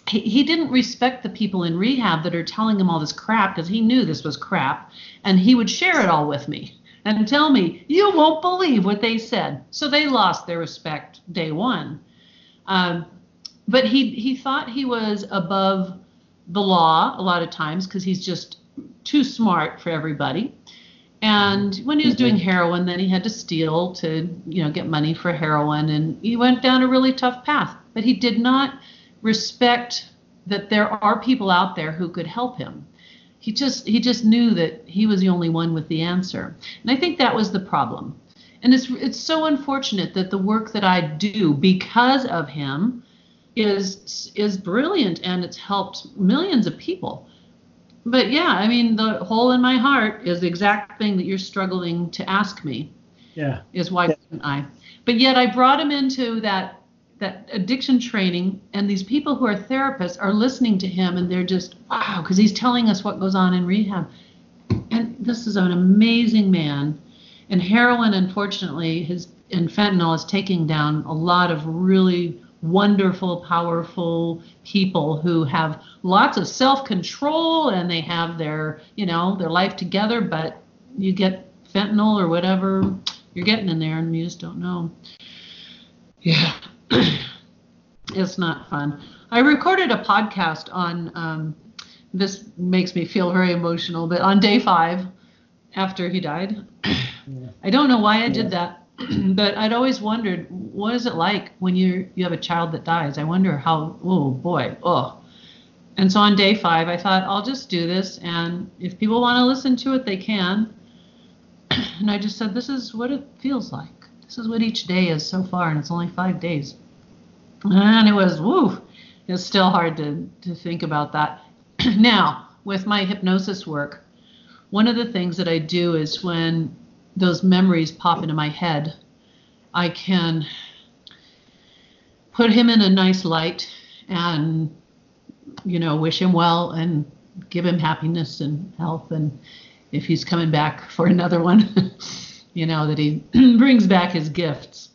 he, he didn't respect the people in rehab that are telling him all this crap because he knew this was crap and he would share it all with me and tell me you won't believe what they said. So they lost their respect day one. Um, but he he thought he was above the law a lot of times because he's just too smart for everybody. And when he was doing mm-hmm. heroin then he had to steal to you know get money for heroin and he went down a really tough path. But he did not respect that there are people out there who could help him. He just he just knew that he was the only one with the answer. And I think that was the problem. And it's it's so unfortunate that the work that I do because of him is is brilliant and it's helped millions of people. But yeah, I mean the hole in my heart is the exact thing that you're struggling to ask me. Yeah. Is why yeah. I? But yet I brought him into that that addiction training and these people who are therapists are listening to him and they're just wow because he's telling us what goes on in rehab. And this is an amazing man. And heroin unfortunately his and fentanyl is taking down a lot of really wonderful powerful people who have lots of self-control and they have their you know their life together but you get fentanyl or whatever you're getting in there and you just don't know. Yeah <clears throat> it's not fun. I recorded a podcast on. Um, this makes me feel very emotional, but on day five, after he died, yeah. <clears throat> I don't know why I did yeah. that, <clears throat> but I'd always wondered what is it like when you you have a child that dies. I wonder how. Oh boy, oh. And so on day five, I thought I'll just do this, and if people want to listen to it, they can. And I just said, this is what it feels like. This is what each day is so far, and it's only five days. And it was, woo, it's still hard to, to think about that. <clears throat> now, with my hypnosis work, one of the things that I do is when those memories pop into my head, I can put him in a nice light and, you know, wish him well and give him happiness and health. And if he's coming back for another one, <laughs> you know, that he <clears throat> brings back his gifts.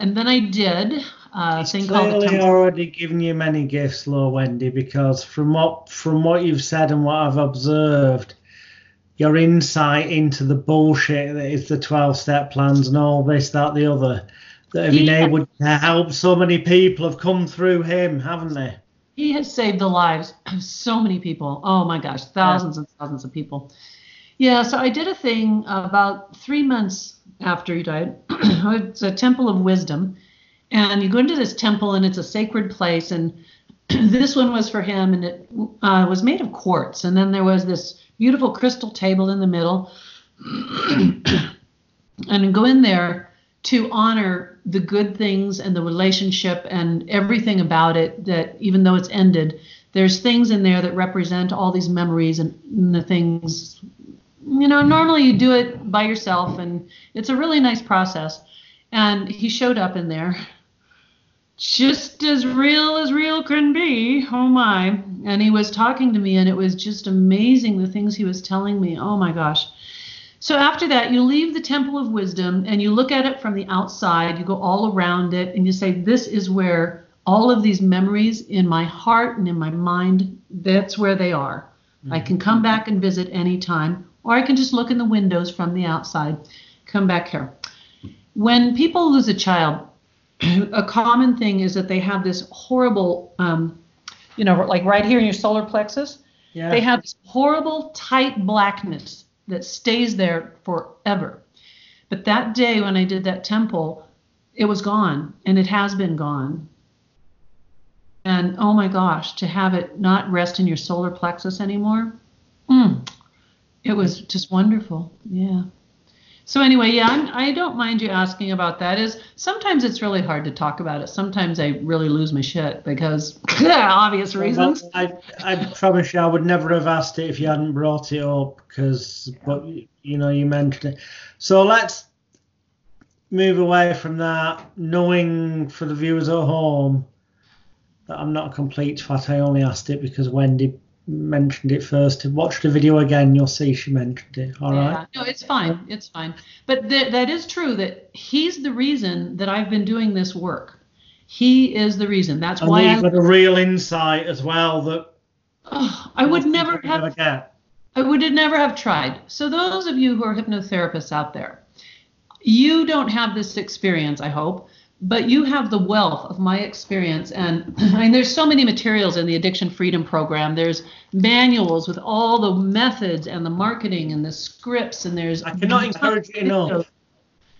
And then I did uh, He's clearly already given you many gifts, Lord Wendy, because from what from what you've said and what I've observed, your insight into the bullshit that is the 12 step plans and all this, that, the other, that have been yeah. able to help so many people have come through him, haven't they? He has saved the lives of so many people. Oh my gosh, thousands yeah. and thousands of people. Yeah, so I did a thing about three months after he died. <clears throat> it's a temple of wisdom. And you go into this temple and it's a sacred place. And <clears throat> this one was for him and it uh, was made of quartz. And then there was this beautiful crystal table in the middle. <clears throat> And go in there to honor the good things and the relationship and everything about it that even though it's ended there's things in there that represent all these memories and the things you know normally you do it by yourself and it's a really nice process and he showed up in there just as real as real can be. Oh my. And he was talking to me, and it was just amazing the things he was telling me. Oh my gosh. So after that, you leave the Temple of Wisdom and you look at it from the outside. You go all around it and you say, This is where all of these memories in my heart and in my mind, that's where they are. Mm-hmm. I can come back and visit anytime, or I can just look in the windows from the outside, come back here. When people lose a child, <clears throat> a common thing is that they have this horrible, um, you know, like right here in your solar plexus, yeah. they have this horrible tight blackness that stays there forever. But that day when I did that temple, it was gone, and it has been gone. And oh my gosh, to have it not rest in your solar plexus anymore, mm, it was just wonderful. Yeah. So anyway, yeah, I'm, I do not mind you asking about that. Is sometimes it's really hard to talk about it. Sometimes I really lose my shit because <laughs> obvious reasons. Well, I, I promise you, I would never have asked it if you hadn't brought it up because, but you know, you mentioned it. So let's move away from that, knowing for the viewers at home that I'm not a complete twat. I only asked it because Wendy mentioned it first. Watch the video again, you'll see she mentioned it. All yeah, right. No, it's fine. It's fine. But th- that is true that he's the reason that I've been doing this work. He is the reason. That's and why you've got a real insight as well that oh, I would never have. I would never have tried. So those of you who are hypnotherapists out there, you don't have this experience, I hope, but you have the wealth of my experience. And <clears throat> I mean, there's so many materials in the Addiction Freedom Program. There's manuals with all the methods and the marketing and the scripts, and there's. I cannot encourage you enough.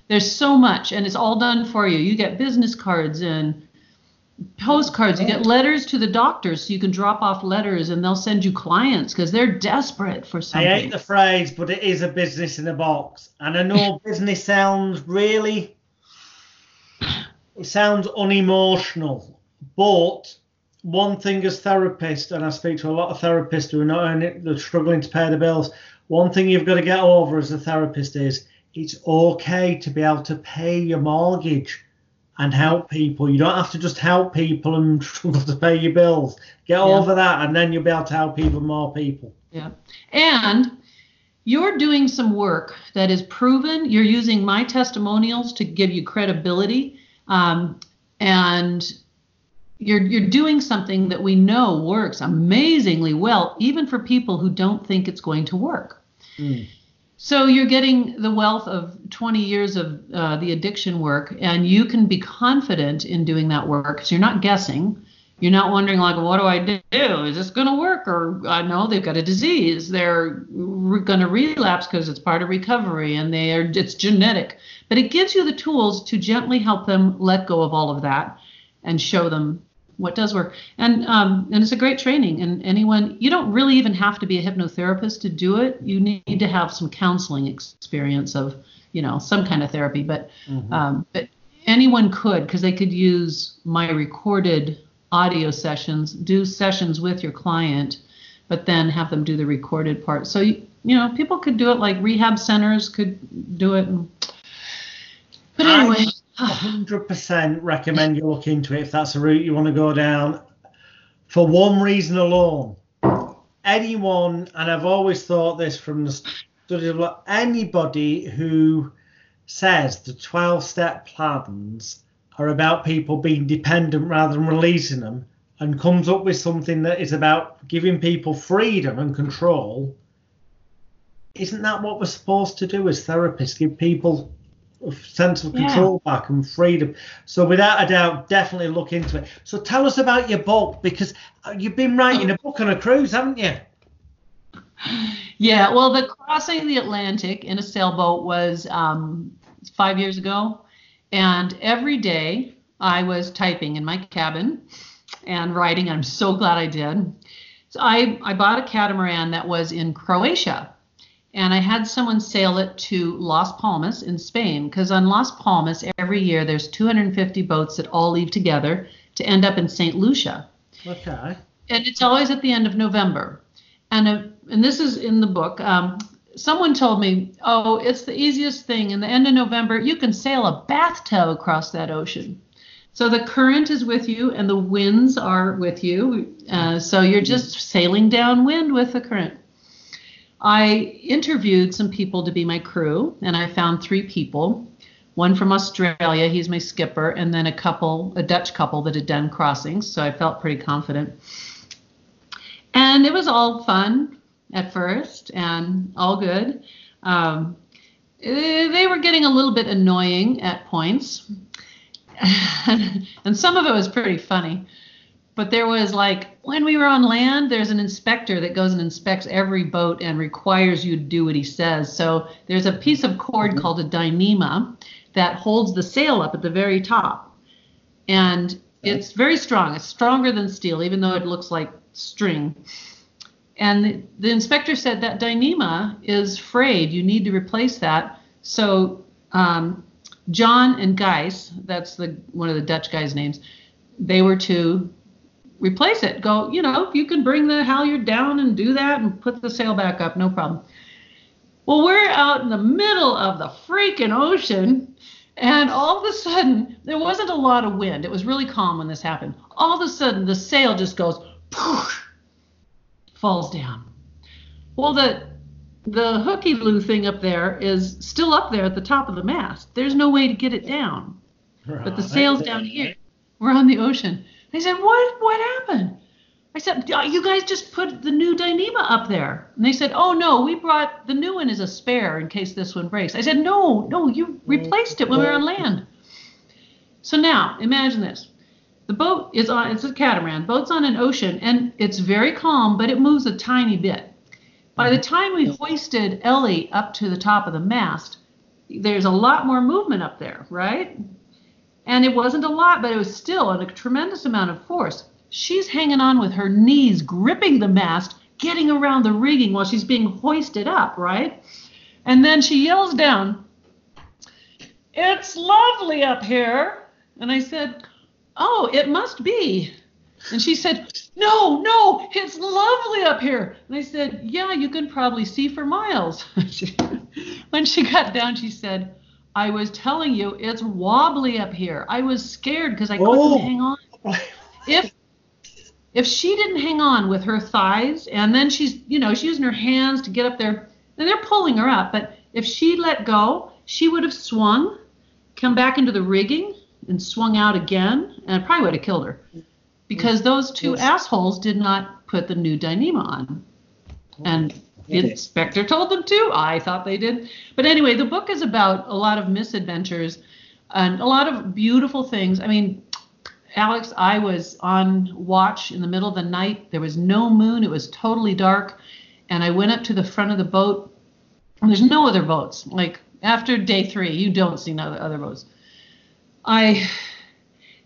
There's so much, and it's all done for you. You get business cards and postcards. You get oh. letters to the doctors, so you can drop off letters, and they'll send you clients because they're desperate for something. I hate the phrase, but it is a business in a box, and I know <laughs> business sounds really, it sounds unemotional, but one thing as therapist, and I speak to a lot of therapists who are not earning, they're struggling to pay the bills. One thing you've got to get over as a therapist is it's okay to be able to pay your mortgage and help people. You don't have to just help people and <laughs> struggle to pay your bills. Get yeah. over that, and then you'll be able to help even more people. Yeah. And you're doing some work that is proven. You're using my testimonials to give you credibility. Um, and you're you're doing something that we know works amazingly well, even for people who don't think it's going to work. Mm. So you're getting the wealth of 20 years of uh, the addiction work, and you can be confident in doing that work because you're not guessing. You're not wondering like, what do I do? Is this going to work? Or I know they've got a disease. They're re- going to relapse because it's part of recovery, and they are it's genetic. But it gives you the tools to gently help them let go of all of that and show them what does work and um, and it's a great training and anyone you don't really even have to be a hypnotherapist to do it you need to have some counseling experience of you know some kind of therapy but mm-hmm. um, but anyone could because they could use my recorded audio sessions do sessions with your client but then have them do the recorded part. So you, you know people could do it like rehab centers could do it and, but anyway. 100% recommend you look into it if that's a route you want to go down. For one reason alone. Anyone, and I've always thought this from the study of anybody who says the 12 step plans are about people being dependent rather than releasing them and comes up with something that is about giving people freedom and control, isn't that what we're supposed to do as therapists? Give people a sense of control yeah. back and freedom. So without a doubt, definitely look into it. So tell us about your book because uh, you've been writing a book on a cruise, haven't you? Yeah, well, the crossing the Atlantic in a sailboat was um, five years ago, and every day I was typing in my cabin and writing. I'm so glad I did. So I, I bought a catamaran that was in Croatia and I had someone sail it to Las Palmas in Spain because on Las Palmas every year there's 250 boats that all leave together to end up in St. Lucia. Okay. And it's always at the end of November. And uh, and this is in the book. Um, someone told me, "Oh, it's the easiest thing. In the end of November, you can sail a bathtub across that ocean." So the current is with you and the winds are with you. Uh, so you're just sailing downwind with the current. I interviewed some people to be my crew, and I found three people. One from Australia, he's my skipper, and then a couple, a Dutch couple that had done crossings, so I felt pretty confident. And it was all fun at first and all good. Um, they were getting a little bit annoying at points, <laughs> and some of it was pretty funny but there was like when we were on land there's an inspector that goes and inspects every boat and requires you to do what he says so there's a piece of cord mm-hmm. called a dyneema that holds the sail up at the very top and It's very strong. It's stronger than steel, even though it looks like string. And the, the inspector said that Dyneema is frayed. You need to replace that. So um, John and Gijs, that's the one of the Dutch guys' names, they were to replace it. Go, you know, you can bring the halyard down and do that and put the sail back up, no problem. Well, we're out in the middle of the freaking ocean, and all of a sudden, there wasn't a lot of wind. It was really calm when this happened. All of a sudden, the sail just goes, poof, falls down. Well, the the hooky loo thing up there is still up there at the top of the mast. There's no way to get it down. Right. But the sail's down here. We're on the ocean. I said, "What? What happened?" I said, uh, "You guys just put the new Dyneema up there." And they said, "Oh no, we brought the new one as a spare in case this one breaks." I said, "No, no, you replaced it when we were on land." So now, imagine this. The boat is on it's a catamaran. Boat's on an ocean and it's very calm, but it moves a tiny bit. By the mm-hmm. time we hoisted Ellie up to the top of the mast, there's a lot more movement up there, right? And it wasn't a lot, but it was still a tremendous amount of force. She's hanging on with her knees, gripping the mast, getting around the rigging while she's being hoisted up, right? And then she yells down, It's lovely up here. And I said, Oh, it must be. And she said, No, no, it's lovely up here. And I said, Yeah, you can probably see for miles. <laughs> when she got down, she said, I was telling you, it's wobbly up here. I was scared because I couldn't oh. hang on. If if she didn't hang on with her thighs and then she's, you know, she's using her hands to get up there and they're pulling her up, but if she let go, she would have swung, come back into the rigging, and swung out again, and it probably would have killed her because mm. those two assholes did not put the new Dyneema on. And the inspector told them to. I thought they did. But anyway, the book is about a lot of misadventures and a lot of beautiful things. I mean, Alex, I was on watch in the middle of the night. There was no moon, it was totally dark. And I went up to the front of the boat, and there's no other boats. Like after day three, you don't see no other boats. I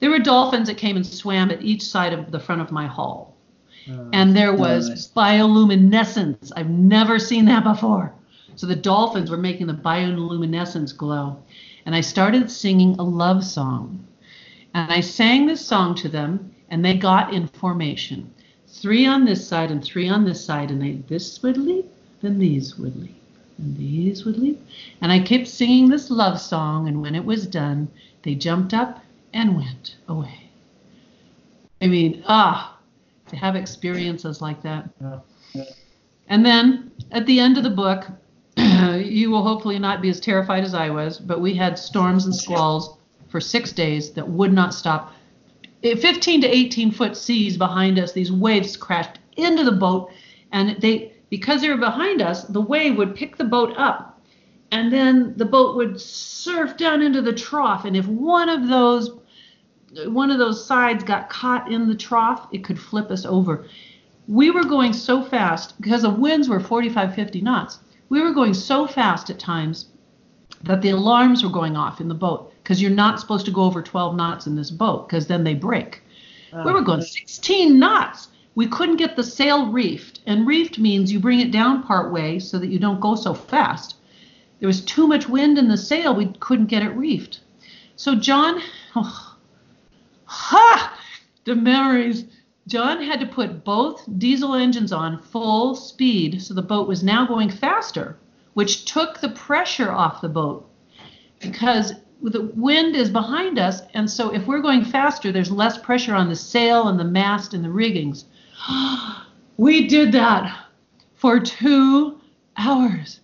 there were dolphins that came and swam at each side of the front of my hull. Oh, uh, and there was nice. bioluminescence. I've never seen that before. So the dolphins were making the bioluminescence glow. And I started singing a love song. And I sang this song to them, and they got in formation. Three on this side and three on this side, and they this would leap, then these would leap, and these would leap. And I kept singing this love song, and when it was done, they jumped up and went away. I mean, ah, to have experiences like that. And then at the end of the book, <clears throat> you will hopefully not be as terrified as I was, but we had storms and squalls for six days that would not stop. 15 to 18 foot seas behind us, these waves crashed into the boat, and they because they were behind us, the wave would pick the boat up and then the boat would surf down into the trough and if one of those one of those sides got caught in the trough it could flip us over. We were going so fast because the winds were 45 50 knots we were going so fast at times that the alarms were going off in the boat because you're not supposed to go over 12 knots in this boat because then they break. Ah. We were going 16 knots. We couldn't get the sail reefed and reefed means you bring it down part way so that you don't go so fast there was too much wind in the sail. We couldn't get it reefed. So John, oh, ha, the memories. John had to put both diesel engines on full speed, so the boat was now going faster, which took the pressure off the boat because the wind is behind us, and so if we're going faster, there's less pressure on the sail and the mast and the riggings. <gasps> we did that for two hours.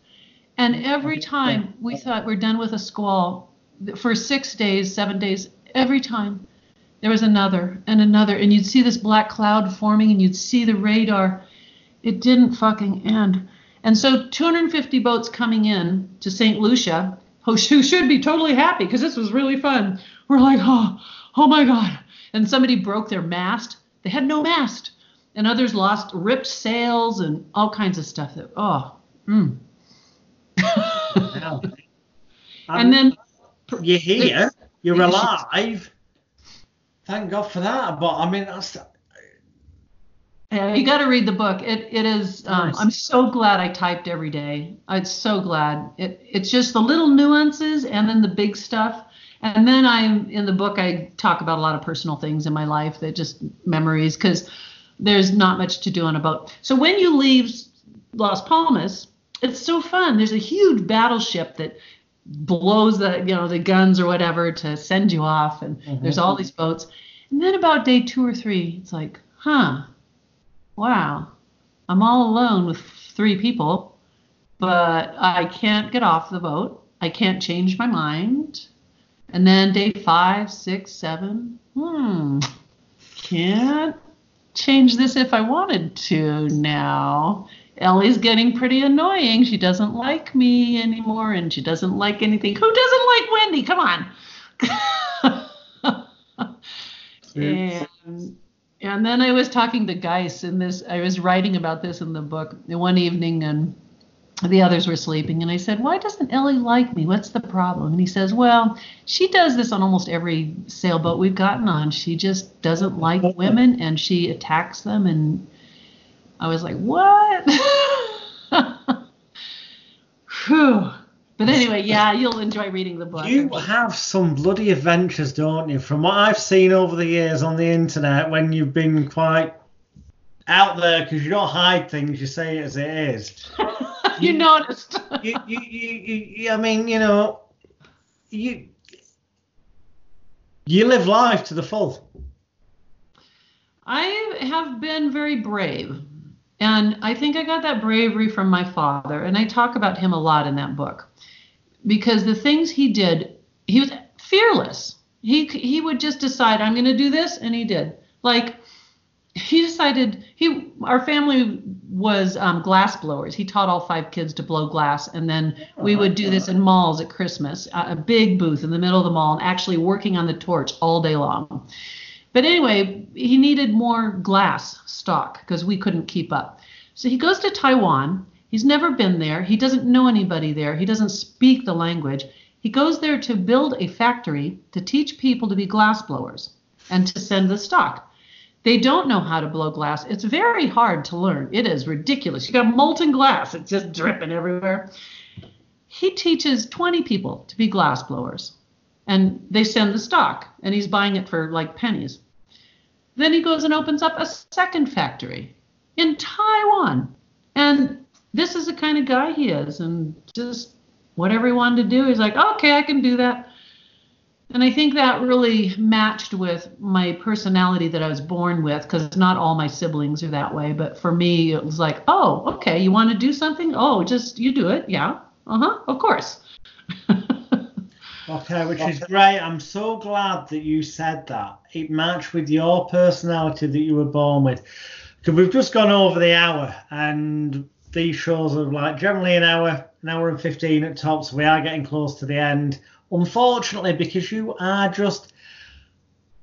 And every time we thought we're done with a squall, for six days, seven days, every time there was another and another. And you'd see this black cloud forming and you'd see the radar. It didn't fucking end. And so 250 boats coming in to St. Lucia, <laughs> who should be totally happy because this was really fun. We're like, oh, oh my God. And somebody broke their mast. They had no mast. And others lost, ripped sails and all kinds of stuff. That, oh, mm <laughs> um, and then you're here, you're alive. thank God for that. But I mean, that's Yeah, you got to read the book. It it is. Um, Nice. I'm so glad I typed every day. I'm so glad. It it's just the little nuances and then the big stuff. And then I'm in the book. I talk about a lot of personal things in my life that just memories because there's not much to do on a boat. So when you leave Las Palmas, it's so fun. There's a huge battleship that blows the you know the guns or whatever to send you off, and there's all these boats. And then about day two or three, it's like, huh wow, I'm all alone with three people, but I can't get off the boat. I can't change my mind. And then day five, six, seven, hmm, can't change this if I wanted to now. Ellie's getting pretty annoying. She doesn't like me anymore and she doesn't like anything. Who doesn't like Wendi? Come on. <laughs> and and then I was talking to Geis in this. I was writing about this in the book one evening, and the others were sleeping. And I said, "Why doesn't Ellie like me? What's the problem?" And he says, "Well, she does this on almost every sailboat we've gotten on. She just doesn't like women, and she attacks them." And I was like, "What?" <laughs> Whew. But anyway, yeah, you'll enjoy reading the book. You have some bloody adventures, don't you? From what I've seen over the years on the internet, when you've been quite out there because you don't hide things, you say it as it is. <laughs> you noticed. you, you, you, you, you- I mean, you know, you you live life to the full. I have been very brave. And I think I got that bravery from my father. And I talk about him a lot in that book because the things he did, he was fearless. He, he would just decide, I'm going to do this. And he did. Like, he decided, he our family was um, glass blowers. He taught all five kids to blow glass. And then we would do this in malls at Christmas, a a big booth in the middle of the mall, and actually working on the torch all day long. But anyway, he needed more glass stock because we couldn't keep up. So he goes to Taiwan. He's never been there. He doesn't know anybody there. He doesn't speak the language. He goes there to build a factory to teach people to be glass blowers and to send the stock. They don't know how to blow glass. It's very hard to learn. It is ridiculous. You got molten glass, it's just dripping everywhere. He teaches 20 people to be glass blowers and they send the stock and he's buying it for like pennies. Then he goes and opens up a second factory in Taiwan. And this is the kind of guy he is. And just whatever he wanted to do, he's like, okay, I can do that. And I think that really matched with my personality that I was born with, because not all my siblings are that way. But for me, it was like, oh, okay, you want to do something? Oh, just you do it. Yeah. Uh huh. Of course. <laughs> Okay, which is great. I'm so glad that you said that. It matched with your personality that you were born with. Because we've just gone over the hour, and these shows are like generally an hour, an hour and 15 at top, so we are getting close to the end. Unfortunately, because you are just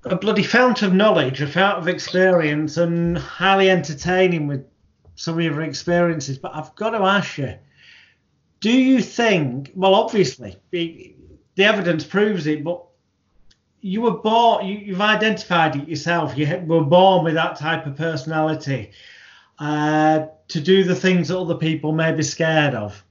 a bloody fount of knowledge, a fount of experience, and highly entertaining with some of your experiences. But I've got to ask you, do you think, well, obviously, the evidence proves it, but you were born, you, you've identified it yourself. You were born with that type of personality uh, to do the things that other people may be scared of.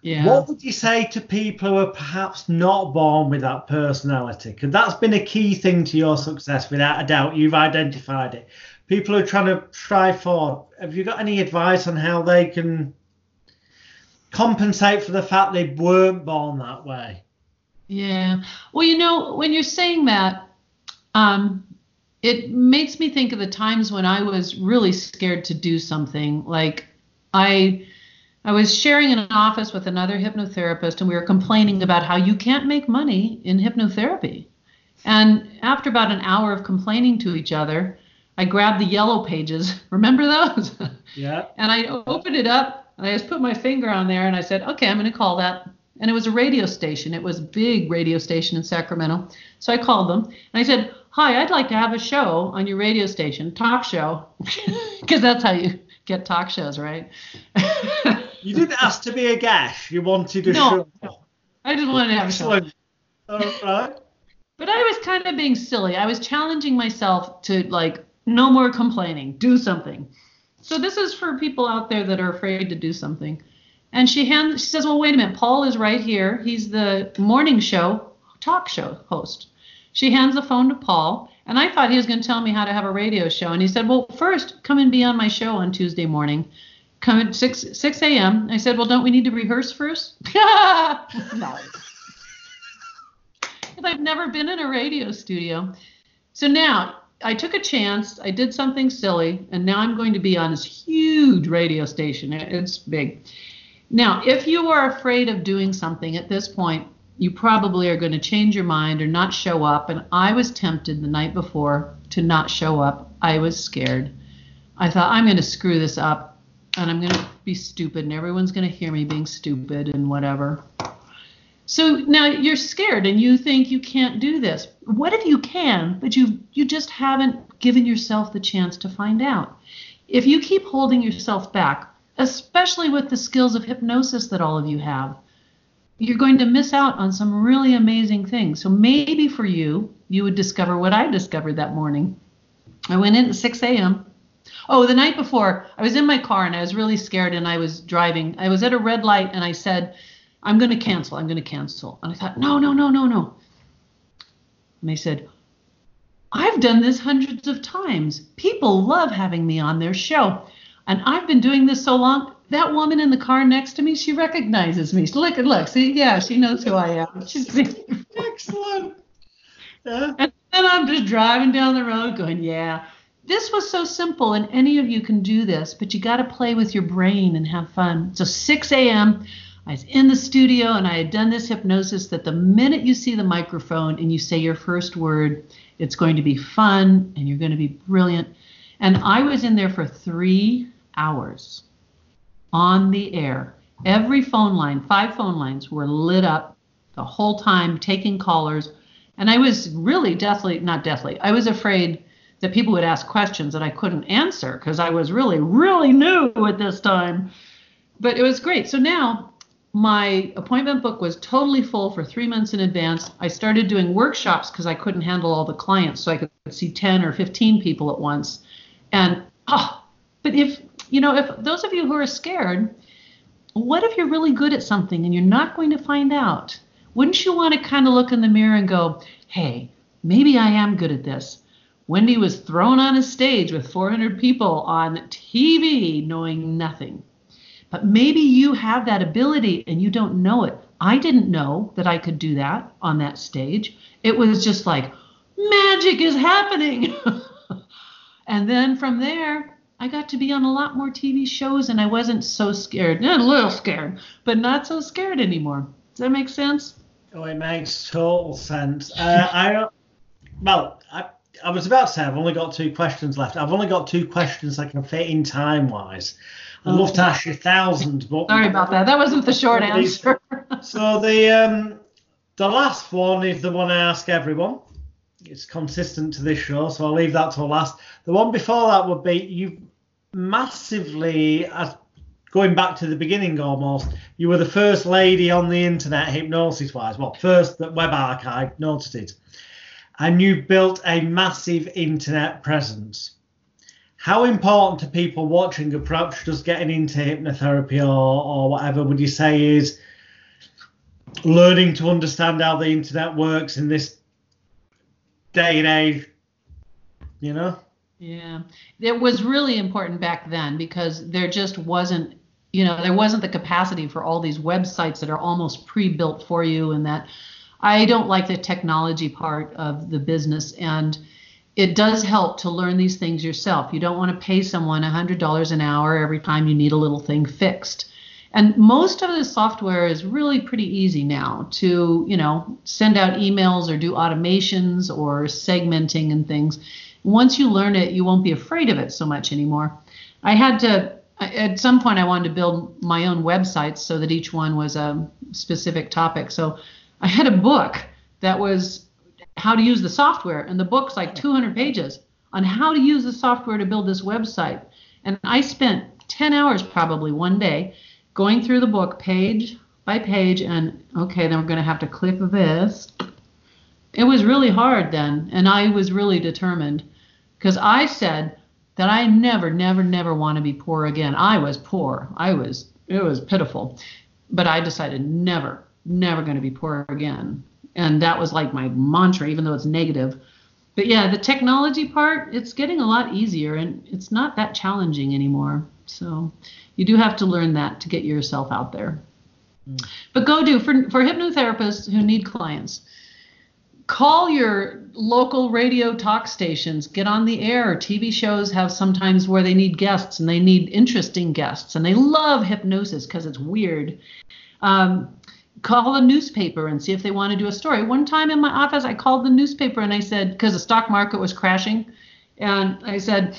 Yeah. What would you say to people who are perhaps not born with that personality? Because that's been a key thing to your success, without a doubt. You've identified it. People who are trying to strive for. Have you got any advice on how they can compensate for the fact they weren't born that way? Yeah. Well, you know, when you're saying that, um, it makes me think of the times when I was really scared to do something. Like I I was sharing an office with another hypnotherapist and we were complaining about how you can't make money in hypnotherapy. And after about an hour of complaining to each other, I grabbed the yellow pages. <laughs> Remember those? Yeah. And I opened it up and I just put my finger on there and I said, okay, I'm going to call that. And it was a radio station. It was a big radio station in Sacramento. So I called them and I said, hi, I'd like to have a show on your radio station, talk show, <laughs> because that's how you get talk shows, right? You didn't ask to be a guest. You wanted a No, show. I just wanted to have a show. All right. But I was kind of being silly. I was challenging myself to like no more complaining, do something. So this is for people out there that are afraid to do something. And she hands she says, "Well, wait a minute. Paul is right here. He's the morning show talk show host." She hands the phone to Paul, and I thought he was going to tell me how to have a radio show. And he said, "Well, first, come and be on my show on Tuesday morning. Come at 6 6 a.m." I said, "Well, don't we need to rehearse first?" <laughs> no. <laughs> I've never been in a radio studio. So now I took a chance. I did something silly, and now I'm going to be on this huge radio station. It's big. Now, if you are afraid of doing something at this point, you probably are going to change your mind or not show up. And I was tempted the night before to not show up. I was scared. I thought, I'm going to screw this up and I'm going to be stupid, and everyone's going to hear me being stupid and whatever. So now you're scared and you think you can't do this. What if you can, but you you just haven't given yourself the chance to find out? If you keep holding yourself back, especially with the skills of hypnosis that all of you have, you're going to miss out on some really amazing things. So maybe for you, you would discover what I discovered that morning. I went in at 6 a.m. Oh, the night before, I was in my car and I was really scared and I was driving. I was at a red light and I said, I'm going to cancel. I'm going to cancel. And I thought, no, no, no, no, no. And they said, I've done this hundreds of times. People love having me on their show. And I've been doing this so long. That woman in the car next to me, she recognizes me. So look and look. See, yeah, she knows who I am. She's <laughs> excellent. Yeah. And then I'm just driving down the road going, yeah. This was so simple, and any of you can do this, but you got to play with your brain and have fun. So 6 a.m. I was in the studio and I had done this hypnosis that the minute you see the microphone and you say your first word, it's going to be fun and you're going to be brilliant. And I was in there for three hours on the air. Every phone line, five phone lines, were lit up the whole time, taking callers. And I was really deathly, not deathly, I was afraid that people would ask questions that I couldn't answer because I was really, really new at this time. But it was great. So now my appointment book was totally full for three months in advance. I started doing workshops because I couldn't handle all the clients, so I could see 10 or 15 people at once. And oh, but if you know, if those of you who are scared, what if you're really good at something and you're not going to find out? Wouldn't you want to kind of look in the mirror and go, hey, maybe I am good at this? Wendi was thrown on a stage with 400 people on TV knowing nothing. But maybe you have that ability and you don't know it. I didn't know that I could do that on that stage. It was just like, magic is happening. <laughs> and then from there, I got to be on a lot more TV shows and I wasn't so scared. A little scared, but not so scared anymore. Does that make sense? Oh, it makes total sense. Uh, I, well, I, I was about to say I've only got two questions left. I've only got two questions I can fit in time wise. I'd love to ask you thousands, but sorry about that. That wasn't the short <laughs> answer. so the um, the last one is the one I ask everyone. It's consistent to this show, so I'll leave that to last. The one before that would be you massively, going back to the beginning almost, you were the first lady on the internet hypnosis wise. Well, first that Web Archive noticed it. And you built a massive internet presence how important to people watching or perhaps just getting into hypnotherapy or, or whatever would you say is learning to understand how the internet works in this day and age you know yeah it was really important back then because there just wasn't you know there wasn't the capacity for all these websites that are almost pre-built for you and that i don't like the technology part of the business and it does help to learn these things yourself. You don't want to pay someone $100 an hour every time you need a little thing fixed. And most of the software is really pretty easy now to, you know, send out emails or do automations or segmenting and things. Once you learn it, you won't be afraid of it so much anymore. I had to at some point I wanted to build my own websites so that each one was a specific topic. So I had a book that was how to use the software, and the book's like 200 pages on how to use the software to build this website. And I spent 10 hours probably one day going through the book page by page, and okay, then we're going to have to click this it was really hard then, and I was really determined because I said that I never, never, never want to be poor again. I was poor. I was, it was pitiful. But I decided never, never going to be poor again. And that was like my mantra, even though it's negative. But yeah, the technology part, it's getting a lot easier and it's not that challenging anymore. So you do have to learn that to get yourself out there. Mm. But go do for, for hypnotherapists who need clients call your local radio talk stations get on the air tv shows have sometimes where they need guests and they need interesting guests and they love hypnosis because it's weird um, call the newspaper and see if they want to do a story one time in my office i called the newspaper and i said because the stock market was crashing and i said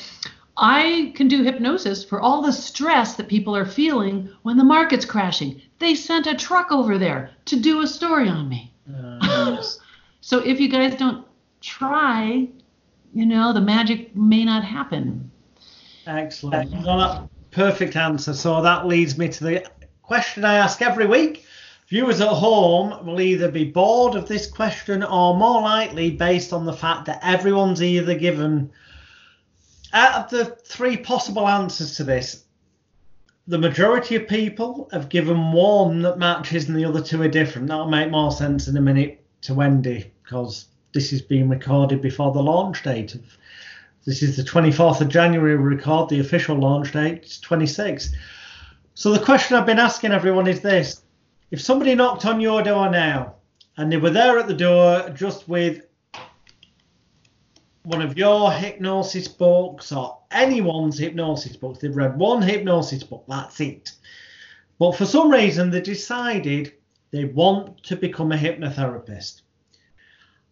I can do hypnosis for all the stress that people are feeling when the market's crashing. They sent a truck over there to do a story on me. Uh, <laughs> So if you guys don't try, you know, the magic may not happen. Excellent. Well, perfect answer. So that leads me to the question I ask every week. Viewers at home will either be bored of this question or more likely based on the fact that everyone's either given out of the three possible answers to this, the majority of people have given one that matches and the other two are different. That'll make more sense in a minute to Wendi because this is being recorded before the launch date of this is the 24th of January we record the official launch date it's 26 so the question I've been asking everyone is this if somebody knocked on your door now and they were there at the door just with one of your hypnosis books or anyone's hypnosis books they've read one hypnosis book that's it. But for some reason they decided they want to become a hypnotherapist.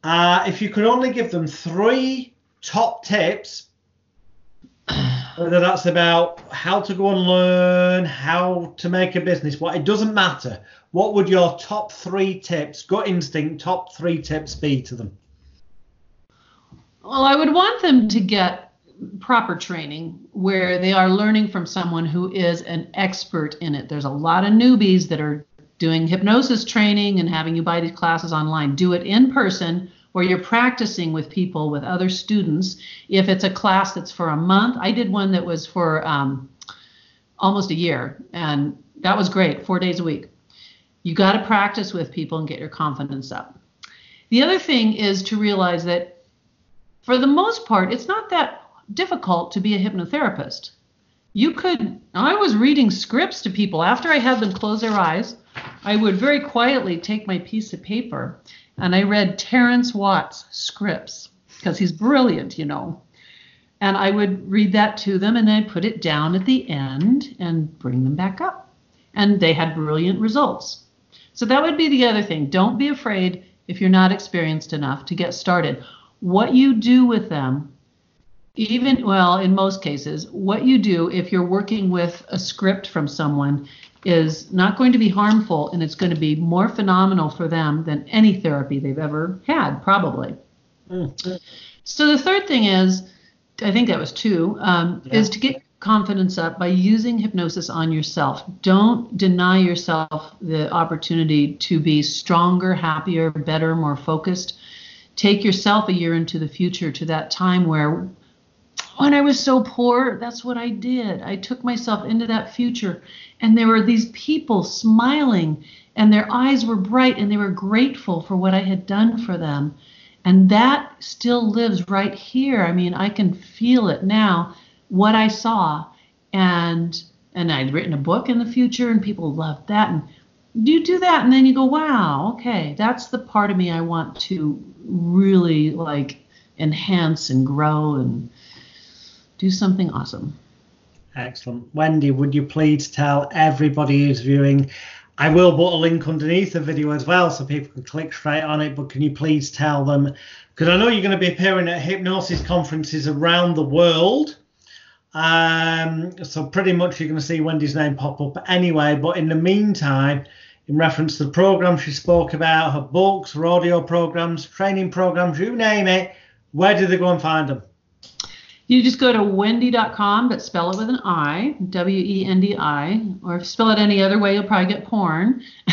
Uh, if you could only give them three top tips, whether that's about how to go and learn, how to make a business, what it doesn't matter. What would your top three tips, gut instinct, top three tips be to them? Well, I would want them to get proper training where they are learning from someone who is an expert in it. There's a lot of newbies that are doing hypnosis training and having you buy these classes online. Do it in person where you're practicing with people, with other students. If it's a class that's for a month, I did one that was for um, almost a year, and that was great, four days a week. You got to practice with people and get your confidence up. The other thing is to realize that for the most part, it's not that difficult to be a hypnotherapist. You could, I was reading scripts to people after I had them close their eyes. I would very quietly take my piece of paper and I read Terence Watts' scripts because he's brilliant, you know. And I would read that to them and I'd put it down at the end and bring them back up. And they had brilliant results. So that would be the other thing. Don't be afraid if you're not experienced enough to get started. What you do with them, even, well, in most cases, what you do if you're working with a script from someone is not going to be harmful and it's going to be more phenomenal for them than any therapy they've ever had, probably. Mm-hmm. So the third thing is, I think that was two, um, yeah. is to get confidence up by using hypnosis on yourself. Don't deny yourself the opportunity to be stronger, happier, better, more focused. Take yourself a year into the future to that time where when I was so poor, that's what I did. I took myself into that future and there were these people smiling, and their eyes were bright, and they were grateful for what I had done for them. And that still lives right here. I mean, I can feel it now, what I saw. And and I'd written a book in the future, and people loved that. And you do that, and then you go, wow, okay, that's the part of me I want to really like enhance and grow and do something awesome. Excellent. Wendi, would you please tell everybody who's viewing? I will put a link underneath the video as well so people can click straight on it, but can you please tell them? Because I know you're going to be appearing at hypnosis conferences around the world. Um, so pretty much you're going to see Wendi's name pop up anyway. But in the meantime, in reference to the program she spoke about, her books, her audio programs, training programs, you name it, where do they go and find them? You just go to wendi.com, but spell it with an I, W E N D I, or if you spell it any other way, you'll probably get porn. <laughs>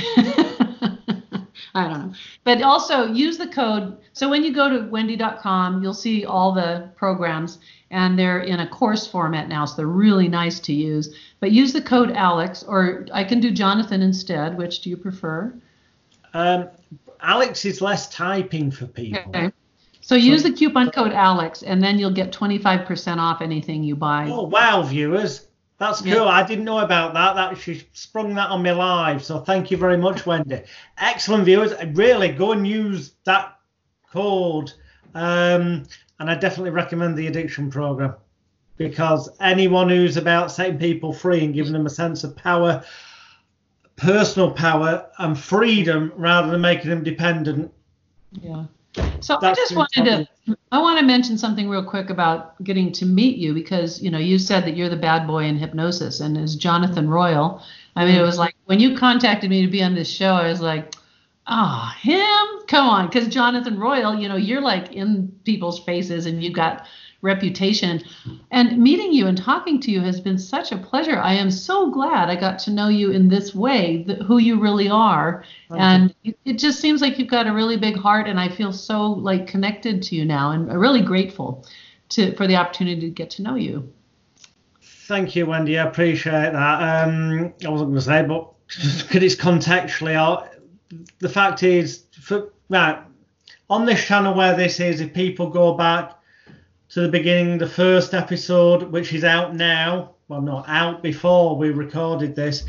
I don't know. But also use the code. So when you go to wendi.com, you'll see all the programs and they're in a course format now, so they're really nice to use. But use the code Alex, or I can do Jonathan instead. Which do you prefer? Um, Alex is less typing for people. Okay. So use the coupon code Alex, and then you'll get 25% off anything you buy. Oh wow, viewers! That's cool. Yeah. I didn't know about that. That she sprung that on me live. So thank you very much, Wendi. Excellent viewers. Really go and use that code. Um, and I definitely recommend the addiction program because anyone who's about setting people free and giving them a sense of power, personal power and freedom rather than making them dependent. Yeah. So I just wanted to I want to mention something real quick about getting to meet you because you know you said that you're the bad boy in hypnosis and as Jonathan Royle, I mean, it was like when you contacted me to be on this show, I was like, ah, oh, him? Come on, because Jonathan Royle, you know, you're like in people's faces and you've got reputation. And meeting you and talking to you has been such a pleasure. I am so glad I got to know you in this way, who you really are. and it just seems like you've got a really big heart, and I feel so like connected to you now, and really grateful to for the opportunity to get to know you. Thank you, Wendi. I appreciate that. Um, I wasn't going to say, but <laughs> because it's contextually, I'll, the fact is, for, right, on this channel where this is, if people go back to the beginning, the first episode, which is out now, well, not out before we recorded this,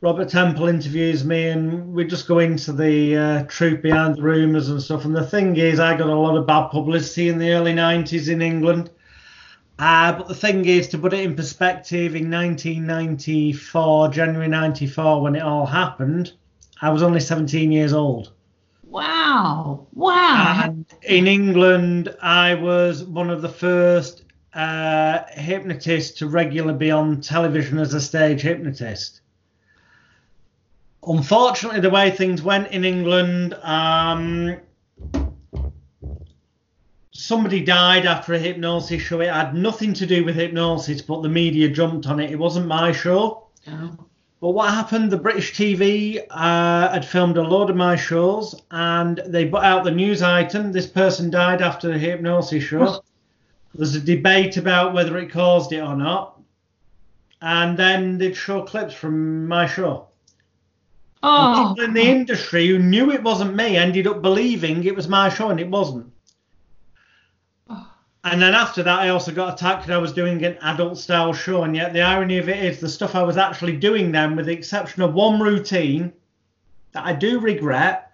Robert Temple interviews me, and we just go into the uh, truth behind the rumours and stuff. And the thing is, I got a lot of bad publicity in the early 90s in England. Uh, but the thing is, to put it in perspective, in 1994, January 94, when it all happened, I was only 17 years old. Wow. Wow. And in England, I was one of the first uh, hypnotists to regularly be on television as a stage hypnotist. Unfortunately, the way things went in England, um, somebody died after a hypnosis show. It had nothing to do with hypnosis, but the media jumped on it. It wasn't my show. Oh. But what happened? The British TV uh, had filmed a load of my shows, and they put out the news item: this person died after the hypnosis show. There's a debate about whether it caused it or not, and then they'd show clips from my show. Oh. people in the industry who knew it wasn't me ended up believing it was my show, and it wasn't. And then after that, I also got attacked I was doing an adult style show. And yet, the irony of it is, the stuff I was actually doing then, with the exception of one routine that I do regret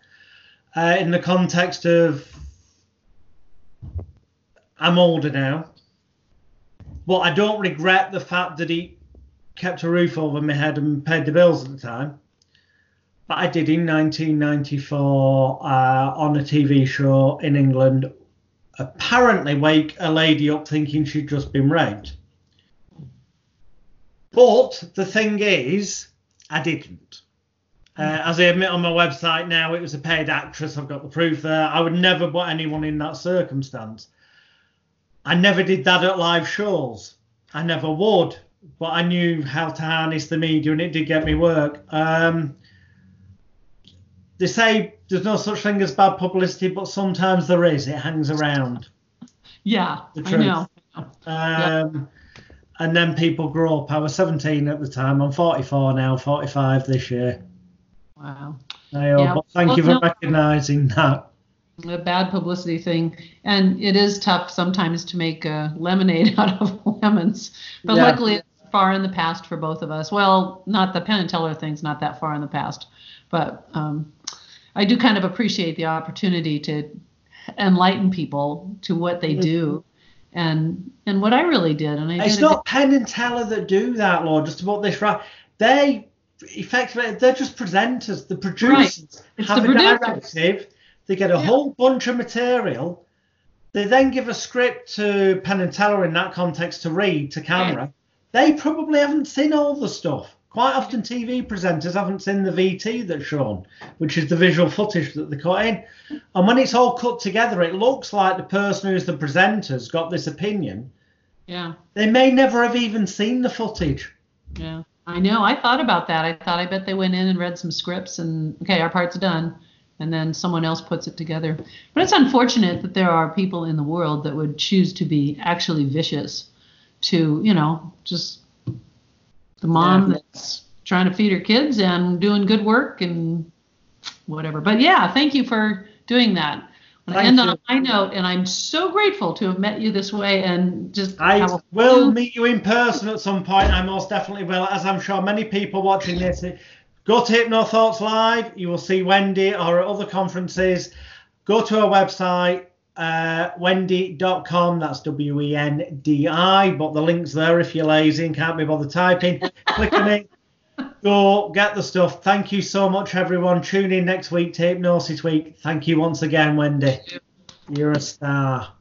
uh, in the context of I'm older now. But I don't regret the fact that he kept a roof over my head and paid the bills at the time. But I did in 1994 uh, on a TV show in England apparently wake a lady up thinking she'd just been raped. But the thing is, I didn't. Uh, as I admit on my website now, it was a paid actress. I've got the proof there. I would never put anyone in that circumstance. I never did that at live shows. I never would, but I knew how to harness the media and it did get me work. Um, they say there's no such thing as bad publicity, but sometimes there is. It hangs around. Yeah, I know. Um, yeah. And then people grow up. I was 17 at the time. I'm 44 now, 45 this year. Wow. yeah. Thank well, you for no, recognising that. A bad publicity thing, and it is tough sometimes to make a lemonade <laughs> out of lemons. But yeah. luckily, it's far in the past for both of us. Well, not the Penn and Teller thing's not that far in the past, but um, I do kind of appreciate the opportunity to enlighten people to what they do mm-hmm. and and what I really did. And I it's not Penn and Teller that do that, Lord. Just about this, right? They effectively they're just presenters. The producers right. have the a producers. directive. They get a yeah. whole bunch of material. They then give a script to Penn and Teller in that context to read to camera. Right. They probably haven't seen all the stuff. Quite often, TV presenters haven't seen the VT that's shown, which is the visual footage that they cut in. And when it's all cut together, it looks like the person who's the presenter's got this opinion. Yeah. They may never have even seen the footage. Yeah, I know. I thought about that. I thought I bet they went in and read some scripts and okay, our part's done. and then someone else puts it together. But it's unfortunate that there are people in the world that would choose to be actually vicious to, you know, just the mom yeah. that's trying to feed her kids and doing good work and whatever. But yeah, thank you for doing that. I end on a high note, and I'm so grateful to have met you this way and just. I will meet you in person at some point. I most definitely will, as I'm sure many people watching this. Go to Hypno Thoughts Live. You will see Wendi or at other conferences. Go to our website, uh, wendi.com. That's W E N D I. But the link's there if you're lazy and can't be bothered typing. Click on it. <laughs> Go get the stuff. Thank you so much, everyone. Tune in next week to Hypnosis Week. Thank you once again, Wendi. You're a star.